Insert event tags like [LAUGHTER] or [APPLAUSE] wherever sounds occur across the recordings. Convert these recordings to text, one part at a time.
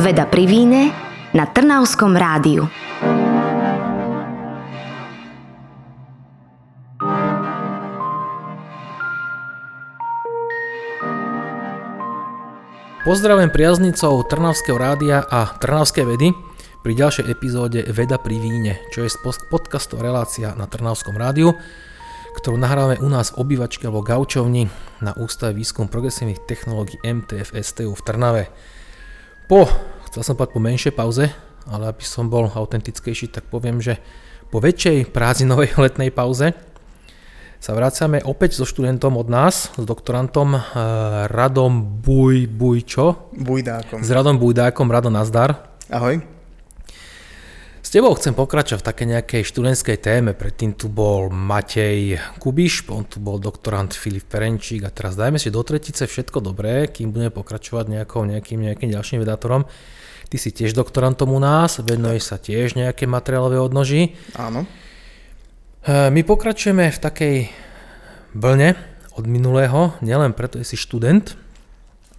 Veda pri víne na Trnavskom rádiu. Pozdravujem priaznicov Trnavského rádia a Trnavskej vedy pri ďalšej epizóde Veda pri víne, čo je podcastová relácia na Trnavskom rádiu, ktorú nahrávame u nás v obývačke alebo gaučovni na Ústave výskum progresívnych technológií MTF STU v Trnave. Po, chcel som povedať po menšej pauze, ale aby som bol autentickejší, tak poviem, že po väčšej prázdninovej [LAUGHS] letnej pauze sa vracame opäť so študentom od nás, s doktorantom uh, Radom Buj, Bujčo. Bujdákom. S Radom Bujdákom, Rado Nazdar. Ahoj. S tebou chcem pokračovať v také nejakej študentskej téme. Predtým tu bol Matej Kubiš, on tu bol doktorant Filip Perenčík a teraz dajme si do tretice všetko dobré, kým budeme pokračovať nejakou, nejakým, nejakým ďalším vedátorom. Ty si tiež doktorantom u nás, venuješ sa tiež nejaké materiálové odnoži. Áno. E, my pokračujeme v takej vlne od minulého, nielen preto, že si študent,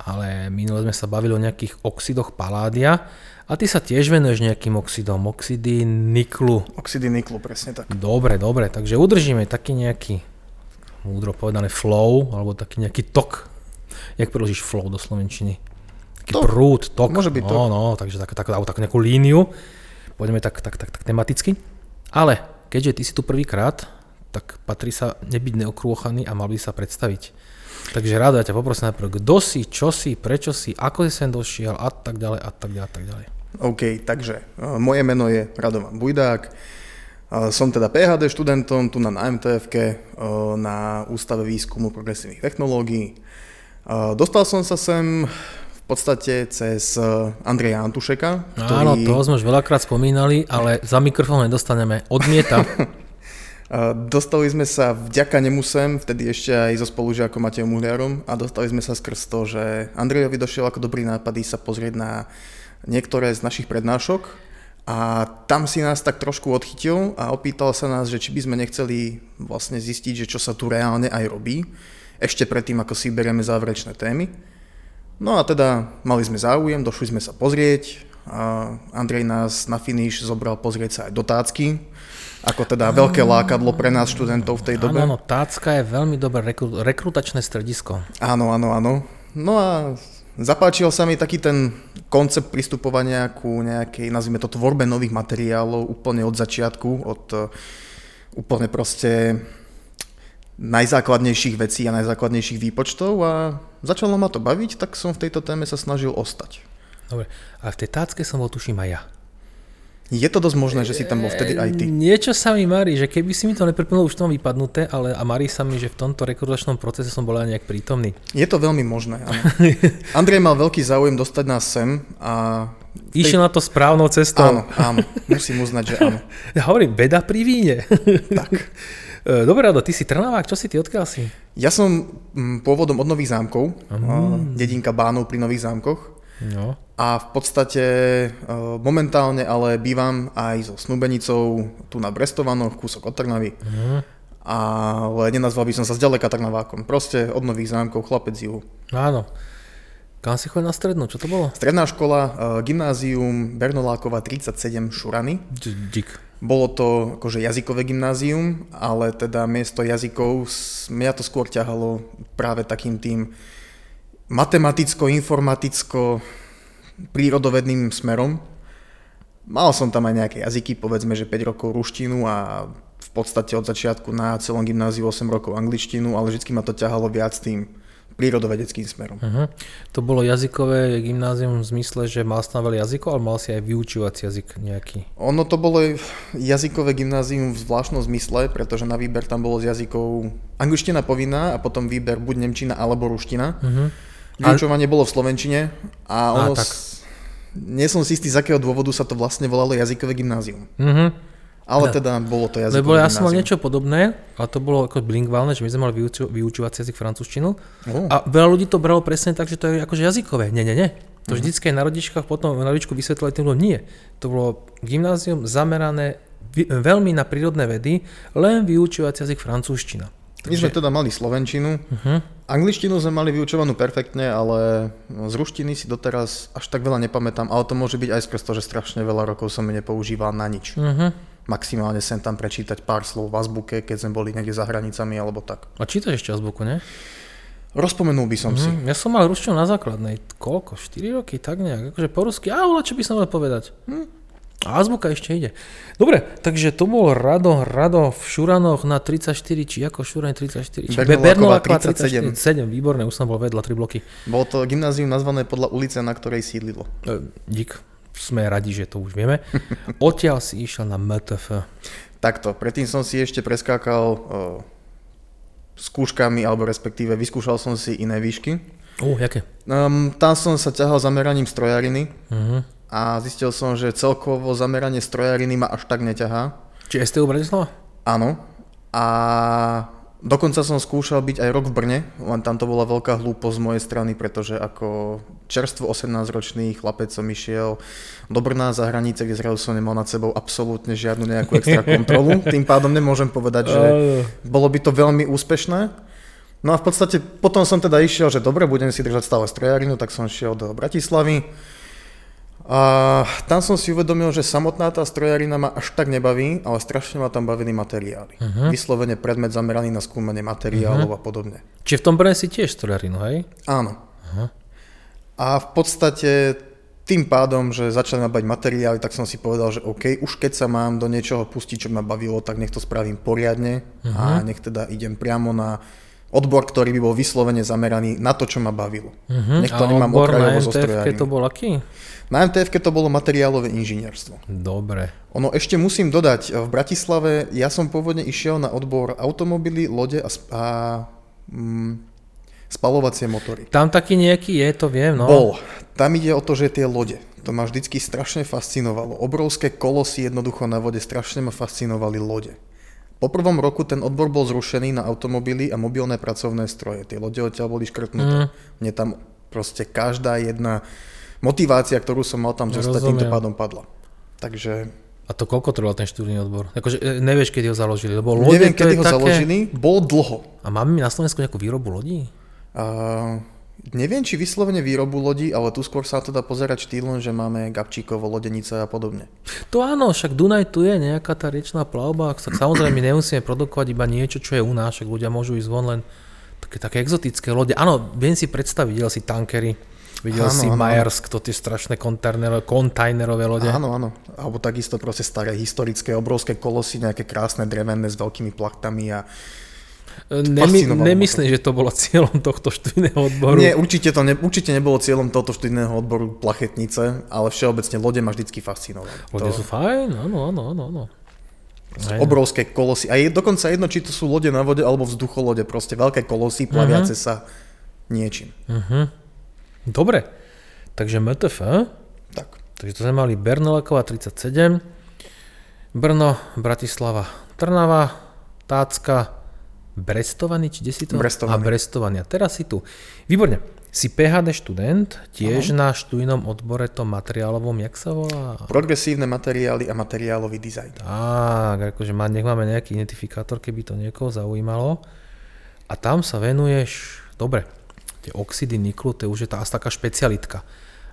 ale minule sme sa bavili o nejakých oxidoch paládia, a ty sa tiež venuješ nejakým oxidom, oxidy niklu. Oxidy niklu, presne tak. Dobre, dobre, takže udržíme taký nejaký, múdro povedané, flow, alebo taký nejaký tok. Jak preložíš flow do slovenčiny? Taký tok. prúd, tok. Môže byť tok. No, no, takže tak, tak, tak, tak nejakú líniu. Poďme tak, tak, tak, tak tematicky. Ale keďže ty si tu prvýkrát, tak patrí sa nebyť neokrôchaný a mal by sa predstaviť. Takže rád ja ťa poprosím najprv, kto si, čo si, prečo si, ako si sem došiel a tak ďalej a tak ďalej a tak ďalej. OK, takže uh, moje meno je Radovan Bujdák. Uh, som teda PHD študentom tu na MTF uh, na Ústave výskumu progresívnych technológií. Dostal som sa sem v podstate cez Andreja Antušeka. Ktorý... Áno, toho sme už veľakrát spomínali, ale za mikrofón nedostaneme. Odmieta. [LAUGHS] Dostali sme sa vďaka nemu sem, vtedy ešte aj so spolužiakom Matejom Uhliarom a dostali sme sa skrz to, že Andrejovi došiel ako dobrý nápad sa pozrieť na niektoré z našich prednášok a tam si nás tak trošku odchytil a opýtal sa nás, že či by sme nechceli vlastne zistiť, že čo sa tu reálne aj robí, ešte predtým, ako si berieme záverečné témy. No a teda mali sme záujem, došli sme sa pozrieť, a Andrej nás na finish zobral pozrieť sa aj do tácky, ako teda veľké lákadlo pre nás študentov v tej dobe. Áno, áno, tácka je veľmi dobré rekrutačné stredisko. Áno, áno, áno. No a Zapáčil sa mi taký ten koncept pristupovania ku nejakej, nazvime to, tvorbe nových materiálov úplne od začiatku, od uh, úplne proste najzákladnejších vecí a najzákladnejších výpočtov a začalo ma to baviť, tak som v tejto téme sa snažil ostať. Dobre, a v tej tácke som bol tuším aj ja. Je to dosť možné, že si tam bol vtedy aj ty. Niečo sa mi marí, že keby si mi to nepripomínal, už to mám vypadnuté, ale a marí sa mi, že v tomto rekordačnom procese som bol aj nejak prítomný. Je to veľmi možné, áno. [LAUGHS] Andrej mal veľký záujem dostať nás sem a... Tej... Išiel na to správnou cestou. Áno, áno, musím uznať, že áno. [LAUGHS] Ja hovorím, beda pri víne. [LAUGHS] tak. E, dobre, Rado, ty si Trnavák, čo si ty, odkiaľ si? Ja som mm, pôvodom od Nových zámkov, mm. dedinka Bánov pri Nových zámkoch. No. A v podstate e, momentálne ale bývam aj so snúbenicou tu na Brestovanoch, kúsok od Trnavy. Mm. Ale nenazval by som sa zďaleka Trnavákom. Proste od Nových zámkov, chlapec juhu. Áno. Kam si chodil na strednú? Čo to bolo? Stredná škola, e, gymnázium Bernolákova 37 Šurany. Dík. Bolo to akože jazykové gymnázium, ale teda miesto jazykov mňa to skôr ťahalo práve takým tým matematicko-informaticko prírodovedným smerom. Mal som tam aj nejaké jazyky, povedzme, že 5 rokov ruštinu a v podstate od začiatku na celom gymnáziu 8 rokov angličtinu, ale vždy ma to ťahalo viac tým prírodovedeckým smerom. Uh-huh. To bolo jazykové gymnázium v zmysle, že mal si tam veľa jazykov, ale mal si aj vyučovací jazyk nejaký? Ono to bolo jazykové gymnázium v zvláštnom zmysle, pretože na výber tam bolo z jazykov angličtina povinná a potom výber buď nemčina alebo ruština. Uh-huh. Vyučovanie bolo v Slovenčine a ono... A, tak. S... Nie som si istý, z akého dôvodu sa to vlastne volalo jazykové gymnázium. Uh-huh. Ale no. teda bolo to jazykové Lebo ja som mal niečo podobné, a to bolo ako bilingválne, že my sme mali vyuču, vyučovací jazyk francúzštinu. Oh. A veľa ľudí to bralo presne tak, že to je akože jazykové. Nie, nie, nie. To uh-huh. vždycky aj na rodičkách potom na rodičku vysvetlili, tým nie. To bolo gymnázium zamerané veľmi na prírodné vedy, len vyučovací jazyk francúzština. My sme teda mali slovenčinu, uh-huh. angličtinu sme mali vyučovanú perfektne, ale z ruštiny si doteraz až tak veľa nepamätám, ale to môže byť aj skrz to, že strašne veľa rokov som ju nepoužíval na nič. Uh-huh. Maximálne sem tam prečítať pár slov v azbuke, keď sme boli niekde za hranicami alebo tak. A čítaš ešte azbuku, ne? Rozpomenul by som uh-huh. si. Ja som mal ruštinu na základnej, koľko? 4 roky, tak nejak, akože po rusky, a čo by som mal povedať? Hm? Azbuka ešte ide. Dobre, takže to bol Rado, Rado v Šuranoch na 34, či ako Šurane 34? Či Bernoláková 37. 7, výborné, už som bol vedľa, 3 bloky. Bolo to gymnázium nazvané podľa ulice, na ktorej sídlilo. E, dík, sme radi, že to už vieme. [LAUGHS] Odtiaľ si išiel na MTF. Takto, predtým som si ešte preskákal uh, skúškami, alebo respektíve vyskúšal som si iné výšky. Uh, jaké? Um, tam som sa ťahal zameraním strojariny. Uh-huh a zistil som, že celkovo zameranie strojariny ma až tak neťahá. Či STU Bratislava? Áno. A dokonca som skúšal byť aj rok v Brne, len tam to bola veľká hlúposť z mojej strany, pretože ako čerstvo 18-ročný chlapec som išiel do Brna za hranice, kde zrazu som nemal nad sebou absolútne žiadnu nejakú extra [LAUGHS] kontrolu. Tým pádom nemôžem povedať, že bolo by to veľmi úspešné. No a v podstate potom som teda išiel, že dobre, budem si držať stále strojarinu, tak som šiel do Bratislavy. A tam som si uvedomil, že samotná tá strojarina ma až tak nebaví, ale strašne ma tam bavili materiály. Uh-huh. Vyslovene predmet zameraný na skúmanie materiálov uh-huh. a podobne. Čiže v tom Brne si tiež strojarinu, hej? Áno. Uh-huh. A v podstate tým pádom, že začali ma bať materiály, tak som si povedal, že OK, už keď sa mám do niečoho pustiť, čo ma bavilo, tak nech to spravím poriadne uh-huh. a nech teda idem priamo na odbor, ktorý by bol vyslovene zameraný na to, čo ma bavilo. Uh-huh. Nech to a nemám okrajovo zo to bol aký? Na MTF to bolo materiálové inžinierstvo. Dobre. Ono ešte musím dodať, v Bratislave ja som pôvodne išiel na odbor automobily, lode a, a mm, spalovacie motory. Tam taký nejaký je, to viem, no. Bol. Tam ide o to, že tie lode. To ma vždycky strašne fascinovalo. Obrovské kolosy jednoducho na vode, strašne ma fascinovali lode. Po prvom roku ten odbor bol zrušený na automobily a mobilné pracovné stroje. Tie lode odtiaľ boli škrtnuté. Mm. Mne tam proste každá jedna motivácia, ktorú som mal tam zostať, týmto pádom padla. Takže... A to koľko trval ten študijný odbor? Akože e, nevieš, kedy ho založili? Lebo lode, Neviem, kedy ho také... založili, bol dlho. A máme na Slovensku nejakú výrobu lodí? Uh, neviem, či vyslovene výrobu lodí, ale tu skôr sa to dá pozerať štýlom, že máme Gabčíkovo, lodenice a podobne. To áno, však Dunaj tu je nejaká tá riečná plavba, samozrejme my nemusíme produkovať iba niečo, čo je u nás, však ľudia môžu ísť von len také, také exotické lode. Áno, viem si predstaviť, videl si tankery, Videl áno, si áno. Majersk, to tie strašné kontajnerové lode. Áno, áno. Alebo takisto proste staré historické, obrovské kolosy, nejaké krásne drevené s veľkými plachtami a Nemy, nemyslím, že to bolo cieľom tohto študijného odboru. Nie, určite to ne, určite nebolo cieľom tohto študijného odboru plachetnice, ale všeobecne lode ma vždycky fascinovali. Lode to... sú fajn, áno, áno, áno. áno. Obrovské kolosy. A je dokonca jedno, či to sú lode na vode alebo vzducholode. Proste veľké kolosy plaviace uh-huh. sa niečím. Uh-huh. Dobre, takže MTF. Tak. Takže to sme mali Bernolekova 37, Brno, Bratislava, Trnava, Tácka, Brestovany, či kde si to? Brestovany. A Brestovany. A teraz si tu. Výborne. Si PHD študent, tiež Aha. na študijnom odbore to materiálovom, jak sa volá? Progresívne materiály a materiálový dizajn. Tak, akože má, nech máme nejaký identifikátor, keby to niekoho zaujímalo. A tam sa venuješ, dobre, tie oxidy niklu, to už je tá taká špecialitka.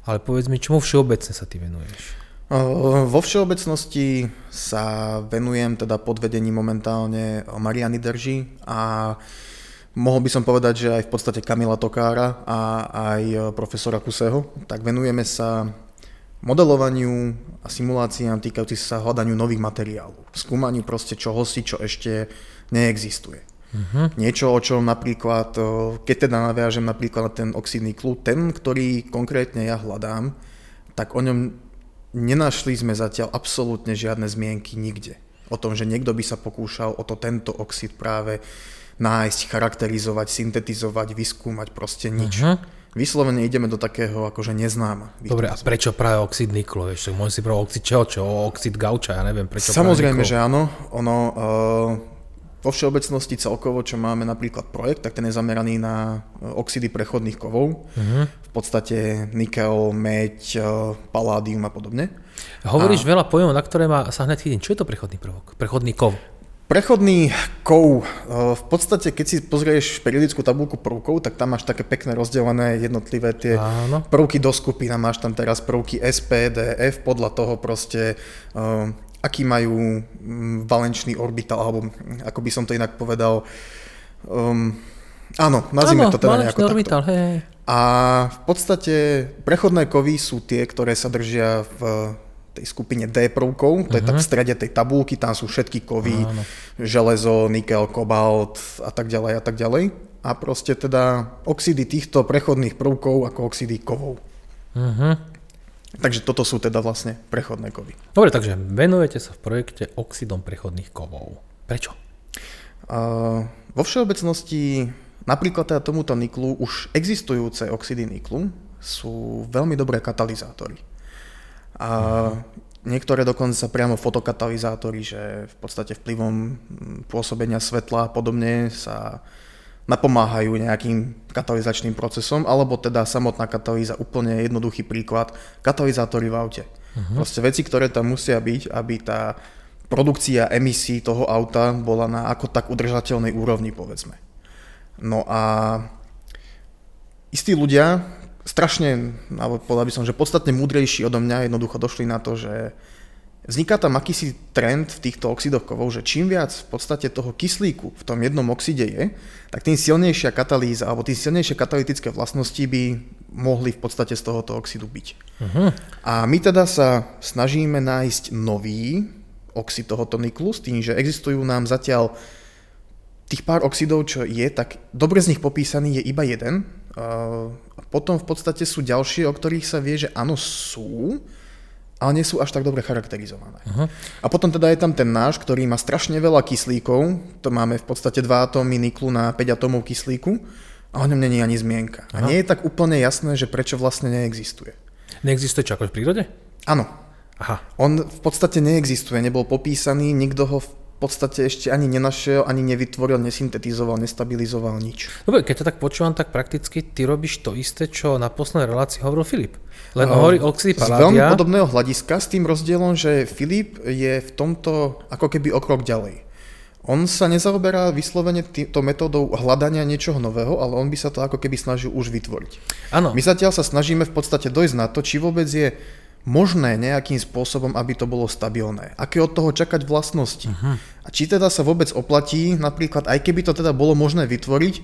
Ale povedz mi, čomu všeobecne sa ty venuješ? Vo všeobecnosti sa venujem teda pod vedením momentálne Mariany Drži a mohol by som povedať, že aj v podstate Kamila Tokára a aj profesora Kuseho, tak venujeme sa modelovaniu a simuláciám týkajúci sa hľadaniu nových materiálov. Skúmaniu proste čohosi, čo ešte neexistuje. Uh-huh. Niečo, o čom napríklad, keď teda naviažem napríklad na ten oxidný kľud, ten, ktorý konkrétne ja hľadám, tak o ňom nenašli sme zatiaľ absolútne žiadne zmienky nikde. O tom, že niekto by sa pokúšal o to tento oxid práve nájsť, charakterizovať, syntetizovať, vyskúmať, proste nič. Uh-huh. Vyslovene ideme do takého akože neznáma. Dobre, a prečo práve oxid niklo? Ešte môžem si práve oxid čoho? Čo? Oxid gauča? Ja neviem, prečo Samozrejme, že áno. Ono, uh, vo všeobecnosti celkovo, čo máme napríklad projekt, tak ten je zameraný na e, oxidy prechodných kovov. Uh-huh. V podstate nikel, meď, e, paládium a podobne. Hovoríš a... veľa pojmov, na ktoré ma sa hneď chytím. Čo je to prechodný prvok? Prechodný kov? Prechodný kov, v podstate keď si pozrieš periodickú tabulku prvkov, tak tam máš také pekné rozdelené jednotlivé tie Áno. prvky do skupín máš tam teraz prvky SP, D, F, podľa toho proste, aký majú mm, valenčný orbital, alebo ako by som to inak povedal, um, áno, nazvime to teda nejako orbital, takto. Hej. A v podstate prechodné kovy sú tie, ktoré sa držia v tej skupine D prvkov, to je uh-huh. tak v mhm. strede tej tabulky, tam sú všetky kovy, uh-huh. železo, nikel, kobalt a tak ďalej a tak ďalej. A proste teda oxidy týchto prechodných prvkov ako oxidy kovov. Uh-huh. Takže toto sú teda vlastne prechodné kovy. Dobre, takže venujete sa v projekte oxidom prechodných kovov. Prečo? Uh, vo všeobecnosti napríklad teda tomuto niklu už existujúce oxidy niklu sú veľmi dobré katalizátory. A niektoré dokonca priamo fotokatalizátory, že v podstate vplyvom pôsobenia svetla a podobne sa napomáhajú nejakým katalizačným procesom, alebo teda samotná katalýza, úplne jednoduchý príklad, katalizátory v aute. Uh-huh. Proste veci, ktoré tam musia byť, aby tá produkcia emisí toho auta bola na ako tak udržateľnej úrovni, povedzme. No a istí ľudia strašne, alebo povedal by som, že podstatne múdrejší odo mňa jednoducho došli na to, že vzniká tam akýsi trend v týchto oxidoch kovov, že čím viac v podstate toho kyslíku v tom jednom oxide je, tak tým silnejšia katalýza alebo tým silnejšie katalytické vlastnosti by mohli v podstate z tohoto oxidu byť. Uh-huh. A my teda sa snažíme nájsť nový oxid tohoto niklu s tým, že existujú nám zatiaľ tých pár oxidov, čo je, tak dobre z nich popísaný je iba jeden, a potom v podstate sú ďalšie, o ktorých sa vie, že áno sú, ale nie sú až tak dobre charakterizované. Uh-huh. A potom teda je tam ten náš, ktorý má strašne veľa kyslíkov, to máme v podstate 2 atómy niklu na 5 atómov kyslíku, a o ňom není ani zmienka. Uh-huh. A nie je tak úplne jasné, že prečo vlastne neexistuje. Neexistuje čo, ako v prírode? Áno. Aha. On v podstate neexistuje, nebol popísaný, nikto ho v podstate ešte ani nenašiel, ani nevytvoril, nesyntetizoval, nestabilizoval nič. Dobre, keď to tak počúvam, tak prakticky ty robíš to isté, čo na poslednej relácii hovoril Filip. Len uh, hovorí oxy paládia. Z veľmi podobného hľadiska, s tým rozdielom, že Filip je v tomto ako keby o krok ďalej. On sa nezaoberá vyslovene týmto metódou hľadania niečoho nového, ale on by sa to ako keby snažil už vytvoriť. Áno. My zatiaľ sa snažíme v podstate dojsť na to, či vôbec je možné nejakým spôsobom, aby to bolo stabilné? Aké od toho čakať vlastnosti? Uh-huh. A či teda sa vôbec oplatí, napríklad aj keby to teda bolo možné vytvoriť,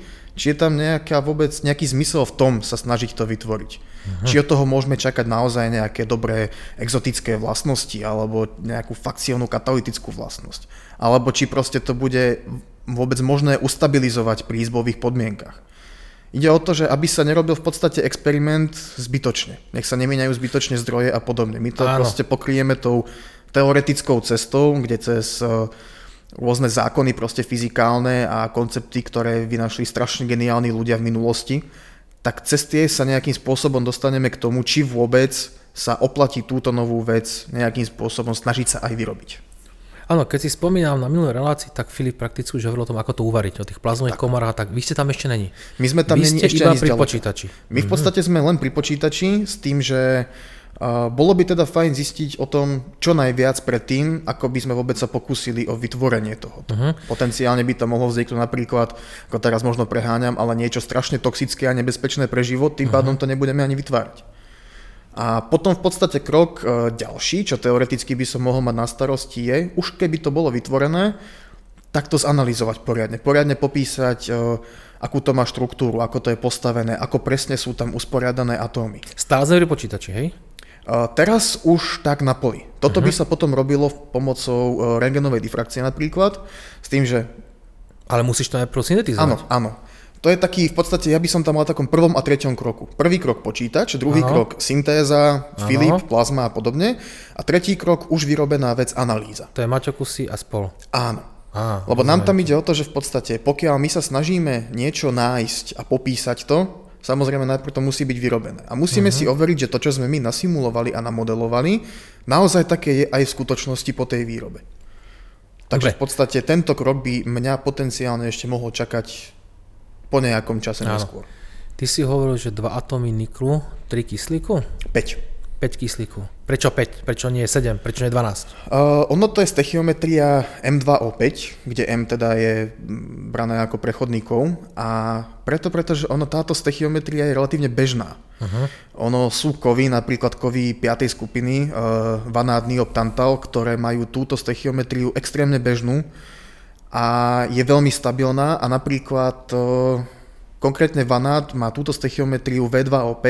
či je tam nejaká vôbec nejaký zmysel v tom sa snažiť to vytvoriť? Uh-huh. Či od toho môžeme čakať naozaj nejaké dobré exotické vlastnosti alebo nejakú fakciálnu katalytickú vlastnosť? Alebo či proste to bude vôbec možné ustabilizovať pri izbových podmienkach? Ide o to, že aby sa nerobil v podstate experiment zbytočne. Nech sa nemieňajú zbytočne zdroje a podobne. My to Áno. proste pokrieme tou teoretickou cestou, kde cez e, rôzne zákony proste fyzikálne a koncepty, ktoré vynašli strašne geniálni ľudia v minulosti, tak cez tie sa nejakým spôsobom dostaneme k tomu, či vôbec sa oplatí túto novú vec nejakým spôsobom snažiť sa aj vyrobiť. Áno, keď si spomínam na minulé relácii, tak Filip prakticky už hovoril o tom, ako to uvariť, o tých plazmových komorách, tak vy ste tam ešte není. My sme tam vy ste ešte iba pri zďaleka. počítači. My v mhm. podstate sme len pri počítači s tým, že bolo by teda fajn zistiť o tom, čo najviac pred tým, ako by sme vôbec sa pokúsili o vytvorenie toho. Uh-huh. Potenciálne by to mohlo vzniknúť napríklad, ako teraz možno preháňam, ale niečo strašne toxické a nebezpečné pre život, tým uh-huh. pádom to nebudeme ani vytvárať. A potom v podstate krok e, ďalší, čo teoreticky by som mohol mať na starosti je, už keby to bolo vytvorené, tak to zanalizovať poriadne. Poriadne popísať, e, akú to má štruktúru, ako to je postavené, ako presne sú tam usporiadané atómy. Stále sme pri počítači, hej? Uh, teraz už tak na poli. Toto uh-huh. by sa potom robilo pomocou rengenovej difrakcie napríklad, s tým, že... Ale musíš to najprv syntetizovať. Áno, áno. To je taký, v podstate, ja by som tam mal takom prvom a treťom kroku. Prvý krok počítač, druhý Aha. krok syntéza, Filip, plazma a podobne. A tretí krok už vyrobená vec analýza. To je Maťo Kusy a spol. Áno. Á, Lebo nám tam ide o to, že v podstate, pokiaľ my sa snažíme niečo nájsť a popísať to, samozrejme najprv to musí byť vyrobené. A musíme uh-huh. si overiť, že to, čo sme my nasimulovali a namodelovali, naozaj také je aj v skutočnosti po tej výrobe. Takže Dobre. v podstate tento krok by mňa potenciálne ešte mohol čakať po nejakom čase Áno. neskôr. Ty si hovoril, že dva atómy niklu, tri kyslíku? 5. 5 5 kyslíku? Prečo 5? Prečo nie 7? Prečo nie 12? Uh, ono to je stechiometria M2O5, kde M teda je mm, brané ako prechodný kov a preto, pretože ono táto stechiometria je relatívne bežná. Uh-huh. Ono sú kovy, napríklad kovy 5. skupiny, uh, vanát, nioptantal, ktoré majú túto stechiometriu extrémne bežnú a je veľmi stabilná a napríklad uh, konkrétne vanát má túto stechiometriu V2O5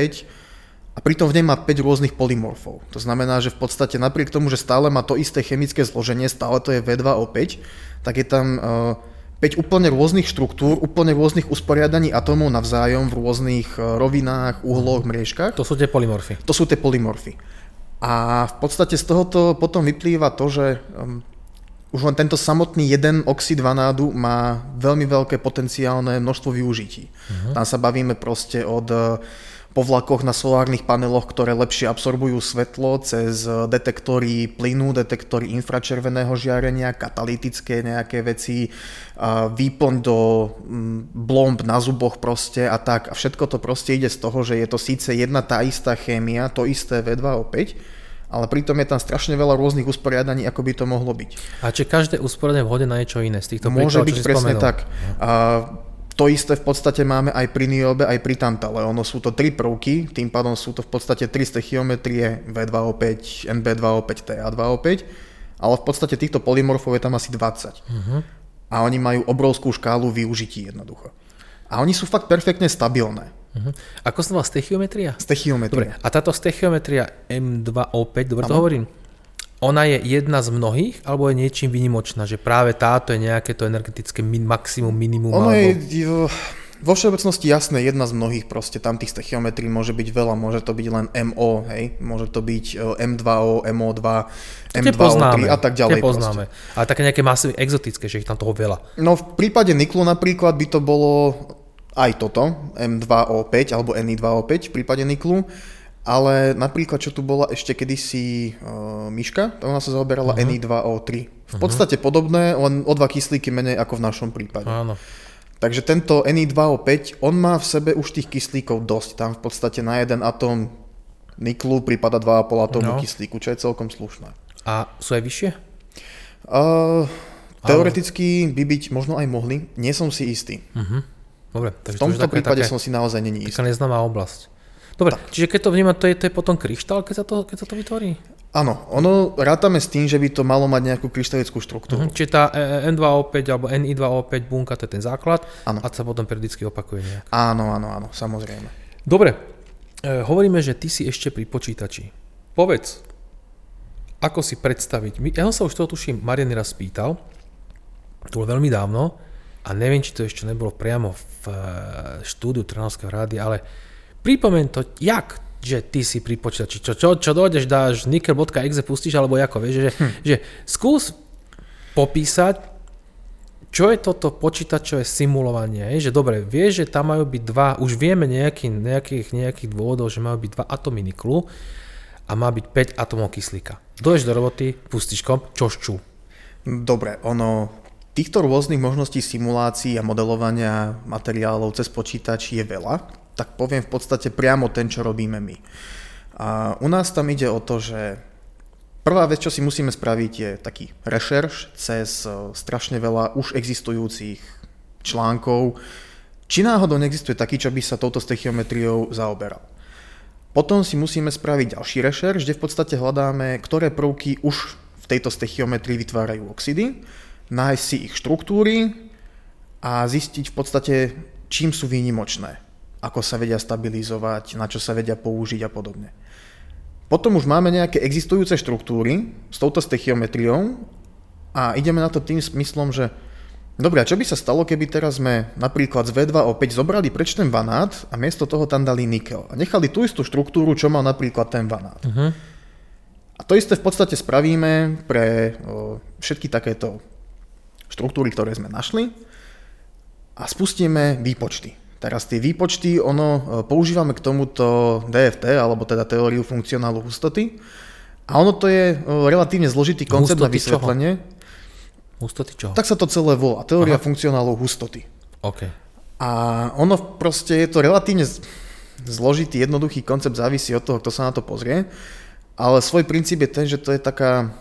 a pritom v nej má 5 rôznych polymorfov. To znamená, že v podstate napriek tomu, že stále má to isté chemické zloženie, stále to je V2O5, tak je tam uh, e, 5 úplne rôznych štruktúr, úplne rôznych usporiadaní atómov navzájom v rôznych uh, rovinách, uhloch, mriežkach. To sú tie polymorfy. To sú tie polymorfy. A v podstate z tohoto potom vyplýva to, že už len tento samotný jeden oxid vanádu má veľmi veľké potenciálne množstvo využití. Uh-huh. Tam sa bavíme proste od uh, po vlakoch na solárnych paneloch, ktoré lepšie absorbujú svetlo cez detektory plynu, detektory infračerveného žiarenia, katalytické nejaké veci, výplň do blomb na zuboch proste a tak. A všetko to proste ide z toho, že je to síce jedna tá istá chémia, to isté V2O5, ale pritom je tam strašne veľa rôznych usporiadaní, ako by to mohlo byť. A či každé usporiadanie vhodné na niečo iné z týchto Môže byť presne spomenul. tak. A to isté v podstate máme aj pri niobe, aj pri tantale. Ono sú to tri prvky, tým pádom sú to v podstate tri stechiometrie V2O5, NB2O5, TA2O5, ale v podstate týchto polymorfov je tam asi 20. Uh-huh. Mhm. A oni majú obrovskú škálu využití jednoducho. A oni sú fakt perfektne stabilné. Uh-huh. Ako sa volá stechiometria? Stechiometria. Dobre, a táto stechiometria M2O5, dobre ano. to hovorím? ona je jedna z mnohých, alebo je niečím vynimočná, že práve táto je nejaké to energetické min, maximum, minimum? Ono alebo... je vo všeobecnosti jasné, jedna z mnohých proste, tam tých stechiometrií môže byť veľa, môže to byť len MO, hej, môže to byť e, M2O, MO2, M2O3 a tak ďalej. Poznáme, proste. ale také nejaké masy exotické, že ich tam toho veľa. No v prípade niklu napríklad by to bolo aj toto, M2O5 alebo NI2O5 v prípade niklu. Ale napríklad, čo tu bola ešte kedysi uh, myška, ona sa zaoberala uh-huh. NI2O3. V podstate uh-huh. podobné, len o dva kyslíky menej ako v našom prípade. Áno. Takže tento NI2O5, on má v sebe už tých kyslíkov dosť. Tam v podstate na jeden atóm niklu prípada 2,5 atómu no. kyslíku, čo je celkom slušné. A sú aj vyššie? Uh, teoreticky by byť možno aj mohli, nie som si istý. Uh-huh. Dobre, takže v tomto to prípade také, som si naozaj není istý. Taká neznámá oblasť. Dobre, tak. čiže keď to vníma, to je, to je potom kryštál, keď sa to, keď sa to vytvorí? Áno, ono rátame s tým, že by to malo mať nejakú kryštalickú štruktúru. Uh-huh. Čiže tá e, e, N2O5 alebo Ni2O5 bunka, to je ten základ ano. a sa potom periodicky opakuje nejak. Áno, áno, áno, samozrejme. Dobre, e, hovoríme, že ty si ešte pri počítači. Povedz, ako si predstaviť, ja som sa už toho tuším, Marian raz spýtal, to bolo veľmi dávno a neviem, či to ešte nebolo priamo v e, štúdiu Trnavského rády, ale pripomen to, jak, že ty si pri počítači, čo, čo, čo dojdeš, dáš nickel.exe, pustíš, alebo ako, vieš, že, hm. že skús popísať, čo je toto počítačové simulovanie, že dobre, vieš, že tam majú byť dva, už vieme nejaký, nejakých, nejakých dôvodov, že majú byť dva atomy niklu a má byť 5 atomov kyslíka. Dojdeš do roboty, pustíš komp, čošču. Dobre, ono, týchto rôznych možností simulácií a modelovania materiálov cez počítač je veľa tak poviem v podstate priamo ten, čo robíme my. A u nás tam ide o to, že prvá vec, čo si musíme spraviť, je taký rešerš cez e, strašne veľa už existujúcich článkov, či náhodou neexistuje taký, čo by sa touto stechiometriou zaoberal. Potom si musíme spraviť ďalší rešerš, kde v podstate hľadáme, ktoré prvky už v tejto stechiometrii vytvárajú oxidy, nájsť si ich štruktúry a zistiť v podstate, čím sú výnimočné ako sa vedia stabilizovať, na čo sa vedia použiť a podobne. Potom už máme nejaké existujúce štruktúry s touto stechiometriou a ideme na to tým smyslom, že dobre, a čo by sa stalo, keby teraz sme napríklad z V2O5 zobrali preč ten vanát a miesto toho tam dali nikel a nechali tú istú štruktúru, čo má napríklad ten vanát. Uh-huh. A to isté v podstate spravíme pre o, všetky takéto štruktúry, ktoré sme našli a spustíme výpočty. Teraz tie výpočty, ono, e, používame k tomuto DFT, alebo teda teóriu funkcionálu hustoty. A ono to je e, relatívne zložitý koncept hustoty na vysvetlenie. Čoho? Hustoty čoho? Tak sa to celé volá. Teória Aha. funkcionálu hustoty. OK. A ono proste je to relatívne zložitý, jednoduchý koncept, závisí od toho, kto sa na to pozrie. ale svoj princíp je ten, že to je taká,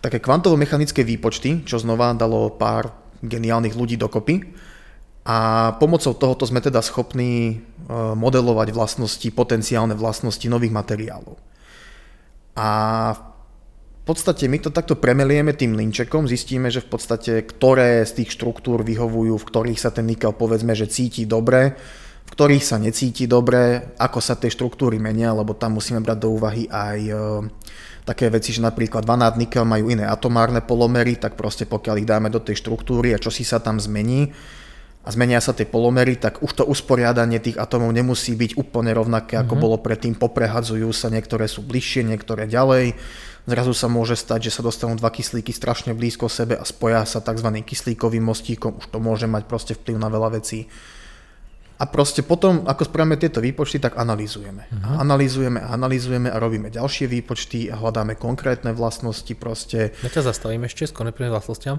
také kvantovo-mechanické výpočty, čo znova dalo pár geniálnych ľudí dokopy. A pomocou tohoto sme teda schopní e, modelovať vlastnosti, potenciálne vlastnosti nových materiálov. A v podstate my to takto premelieme tým linčekom, zistíme, že v podstate ktoré z tých štruktúr vyhovujú, v ktorých sa ten nikel povedzme, že cíti dobre, v ktorých sa necíti dobre, ako sa tie štruktúry menia, lebo tam musíme brať do úvahy aj e, také veci, že napríklad vanát nikel majú iné atomárne polomery, tak proste pokiaľ ich dáme do tej štruktúry a čo si sa tam zmení a zmenia sa tie polomery, tak už to usporiadanie tých atomov nemusí byť úplne rovnaké, ako mm-hmm. bolo predtým. Poprehadzujú sa, niektoré sú bližšie, niektoré ďalej. Zrazu sa môže stať, že sa dostanú dva kyslíky strašne blízko sebe a spoja sa tzv. kyslíkovým mostíkom. Už to môže mať proste vplyv na veľa vecí. A proste potom, ako spravíme tieto výpočty, tak analýzujeme. Uh-huh. A analýzujeme a analýzujeme a robíme ďalšie výpočty a hľadáme konkrétne vlastnosti proste. Ja ťa zastavím ešte s konečným vlastnostiam.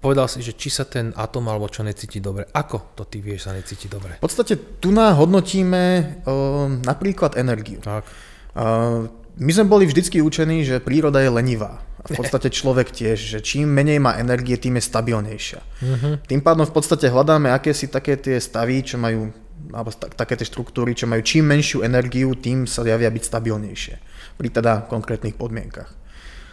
Povedal si, že či sa ten atom alebo čo necíti dobre. Ako to ty vieš sa necíti dobre? V podstate tu hodnotíme uh, napríklad energiu. Tak. Uh, my sme boli vždycky učení, že príroda je lenivá. A v podstate človek tiež, že čím menej má energie, tým je stabilnejšia. Uh-huh. Tým pádom v podstate hľadáme akési také tie stavy, čo majú, alebo tak, také tie štruktúry, čo majú čím menšiu energiu, tým sa javia byť stabilnejšie. Pri teda konkrétnych podmienkach.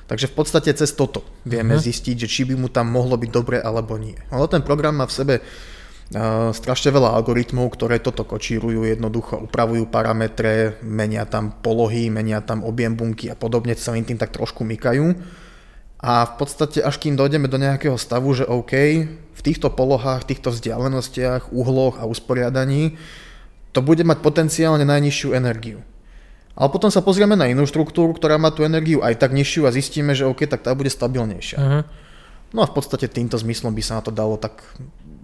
Takže v podstate cez toto vieme uh-huh. zistiť, že či by mu tam mohlo byť dobre alebo nie. Ale ten program má v sebe strašne veľa algoritmov, ktoré toto kočírujú, jednoducho upravujú parametre, menia tam polohy, menia tam objem bunky a podobne, sa im tým tak trošku mykajú. A v podstate až kým dojdeme do nejakého stavu, že OK, v týchto polohách, týchto vzdialenostiach, uhloch a usporiadaní to bude mať potenciálne najnižšiu energiu. Ale potom sa pozrieme na inú štruktúru, ktorá má tú energiu aj tak nižšiu a zistíme, že OK, tak tá bude stabilnejšia. Uh-huh. No a v podstate týmto zmyslom by sa na to dalo tak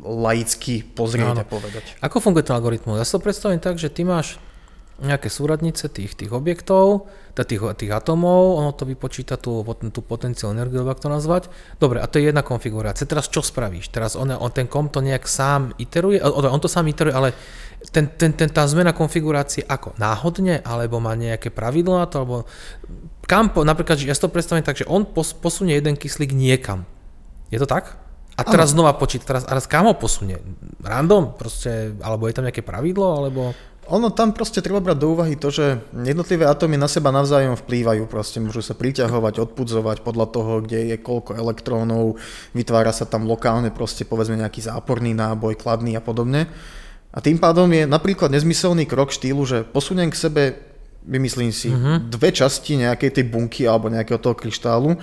laicky pozrieť Áno. a povedať. Ako funguje ten algoritmus? Ja si to predstavím tak, že ty máš nejaké súradnice tých, tých objektov, tých, tých atomov, ono to vypočíta tú, tú potenciálnu energiu, ako to nazvať. Dobre, a to je jedna konfigurácia. Teraz čo spravíš? Teraz on, on ten kom to nejak sám iteruje, on to sám iteruje, ale ten, ten, ten, tá zmena konfigurácie ako? Náhodne? Alebo má nejaké pravidlo na to? Alebo kam, napríklad, že ja si to predstavím tak, že on pos, posunie jeden kyslík niekam. Je to tak? A teraz ano. znova počíta, teraz, teraz kam ho posunie? Random? Proste, alebo je tam nejaké pravidlo? Alebo... Ono tam proste treba brať do úvahy to, že jednotlivé atómy na seba navzájom vplývajú, proste môžu sa priťahovať, odpudzovať podľa toho, kde je koľko elektrónov, vytvára sa tam lokálne proste povedzme nejaký záporný náboj, kladný a podobne. A tým pádom je napríklad nezmyselný krok štýlu, že posuniem k sebe, vymyslím si, uh-huh. dve časti nejakej tej bunky alebo nejakého toho kryštálu,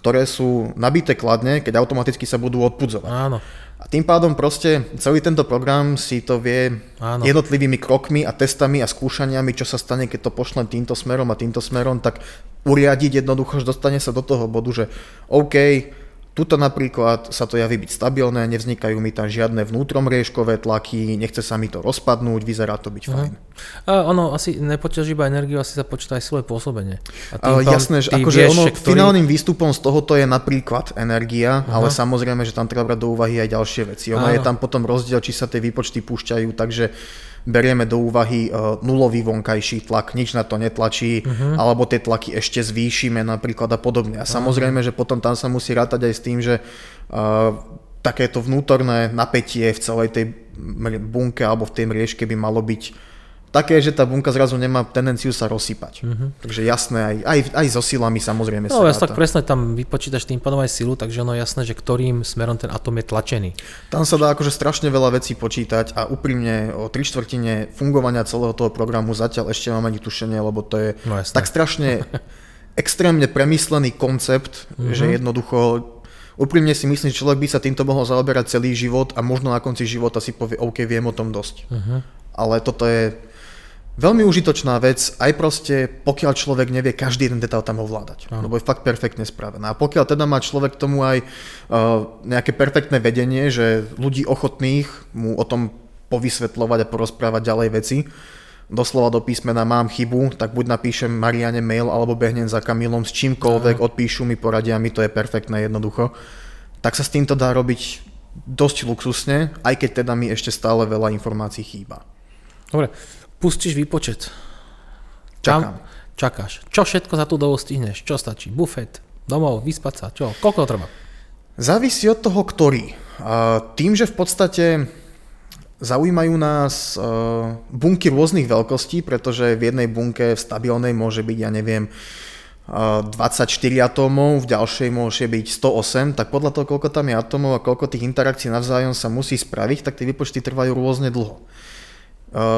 ktoré sú nabité kladne, keď automaticky sa budú odpudzovať. Áno. A tým pádom proste celý tento program si to vie Áno. jednotlivými krokmi a testami a skúšaniami, čo sa stane, keď to pošlem týmto smerom a týmto smerom, tak uriadiť jednoducho, že dostane sa do toho bodu, že OK, Tuto napríklad sa to javí byť stabilné, nevznikajú mi tam žiadne vnútromriežkové tlaky, nechce sa mi to rozpadnúť, vyzerá to byť uh-huh. fajn. A ono asi nepočítaš iba energiu, asi sa počíta aj svoje pôsobenie. A tým uh, jasné, že akože ono, ktorý... finálnym výstupom z tohoto je napríklad energia, uh-huh. ale samozrejme, že tam treba brať do úvahy aj ďalšie veci. Ono je tam potom rozdiel, či sa tie výpočty púšťajú, takže berieme do úvahy e, nulový vonkajší tlak, nič na to netlačí, uh-huh. alebo tie tlaky ešte zvýšime napríklad a podobne. A samozrejme, že potom tam sa musí rátať aj s tým, že uh, takéto vnútorné napätie v celej tej bunke alebo v tej mriežke by malo byť také, že tá bunka zrazu nemá tendenciu sa rozsypať. Uh-huh. Takže jasné, aj, aj, aj so silami samozrejme no, ja tak presne tam vypočítaš tým pádom aj silu, takže ono je jasné, že ktorým smerom ten atom je tlačený. Tam sa dá akože strašne veľa vecí počítať a úprimne o tri štvrtine fungovania celého toho programu zatiaľ ešte mám ani tušenie, lebo to je no, tak strašne [LAUGHS] extrémne premyslený koncept, uh-huh. že jednoducho Úprimne si myslím, že človek by sa týmto mohol zaoberať celý život a možno na konci života si povie, OK, viem o tom dosť. Uh-huh. Ale toto je Veľmi užitočná vec, aj proste, pokiaľ človek nevie každý jeden detail tam ovládať. Lebo je fakt perfektne spravená. A pokiaľ teda má človek k tomu aj uh, nejaké perfektné vedenie, že ľudí ochotných mu o tom povysvetľovať a porozprávať ďalej veci, doslova do písmena mám chybu, tak buď napíšem Mariane mail, alebo behnem za Kamilom s čímkoľvek, odpíšu mi, poradia mi, to je perfektné jednoducho. Tak sa s týmto dá robiť dosť luxusne, aj keď teda mi ešte stále veľa informácií chýba. Dobre, pustíš výpočet. Čakám. Tam, čakáš. Čo všetko za tú dobu stihneš? Čo stačí? Bufet, domov, vyspať sa, čo? Koľko to trvá? Závisí od toho, ktorý. Tým, že v podstate zaujímajú nás bunky rôznych veľkostí, pretože v jednej bunke v stabilnej môže byť, ja neviem, 24 atómov, v ďalšej môže byť 108, tak podľa toho, koľko tam je atómov a koľko tých interakcií navzájom sa musí spraviť, tak tie výpočty trvajú rôzne dlho.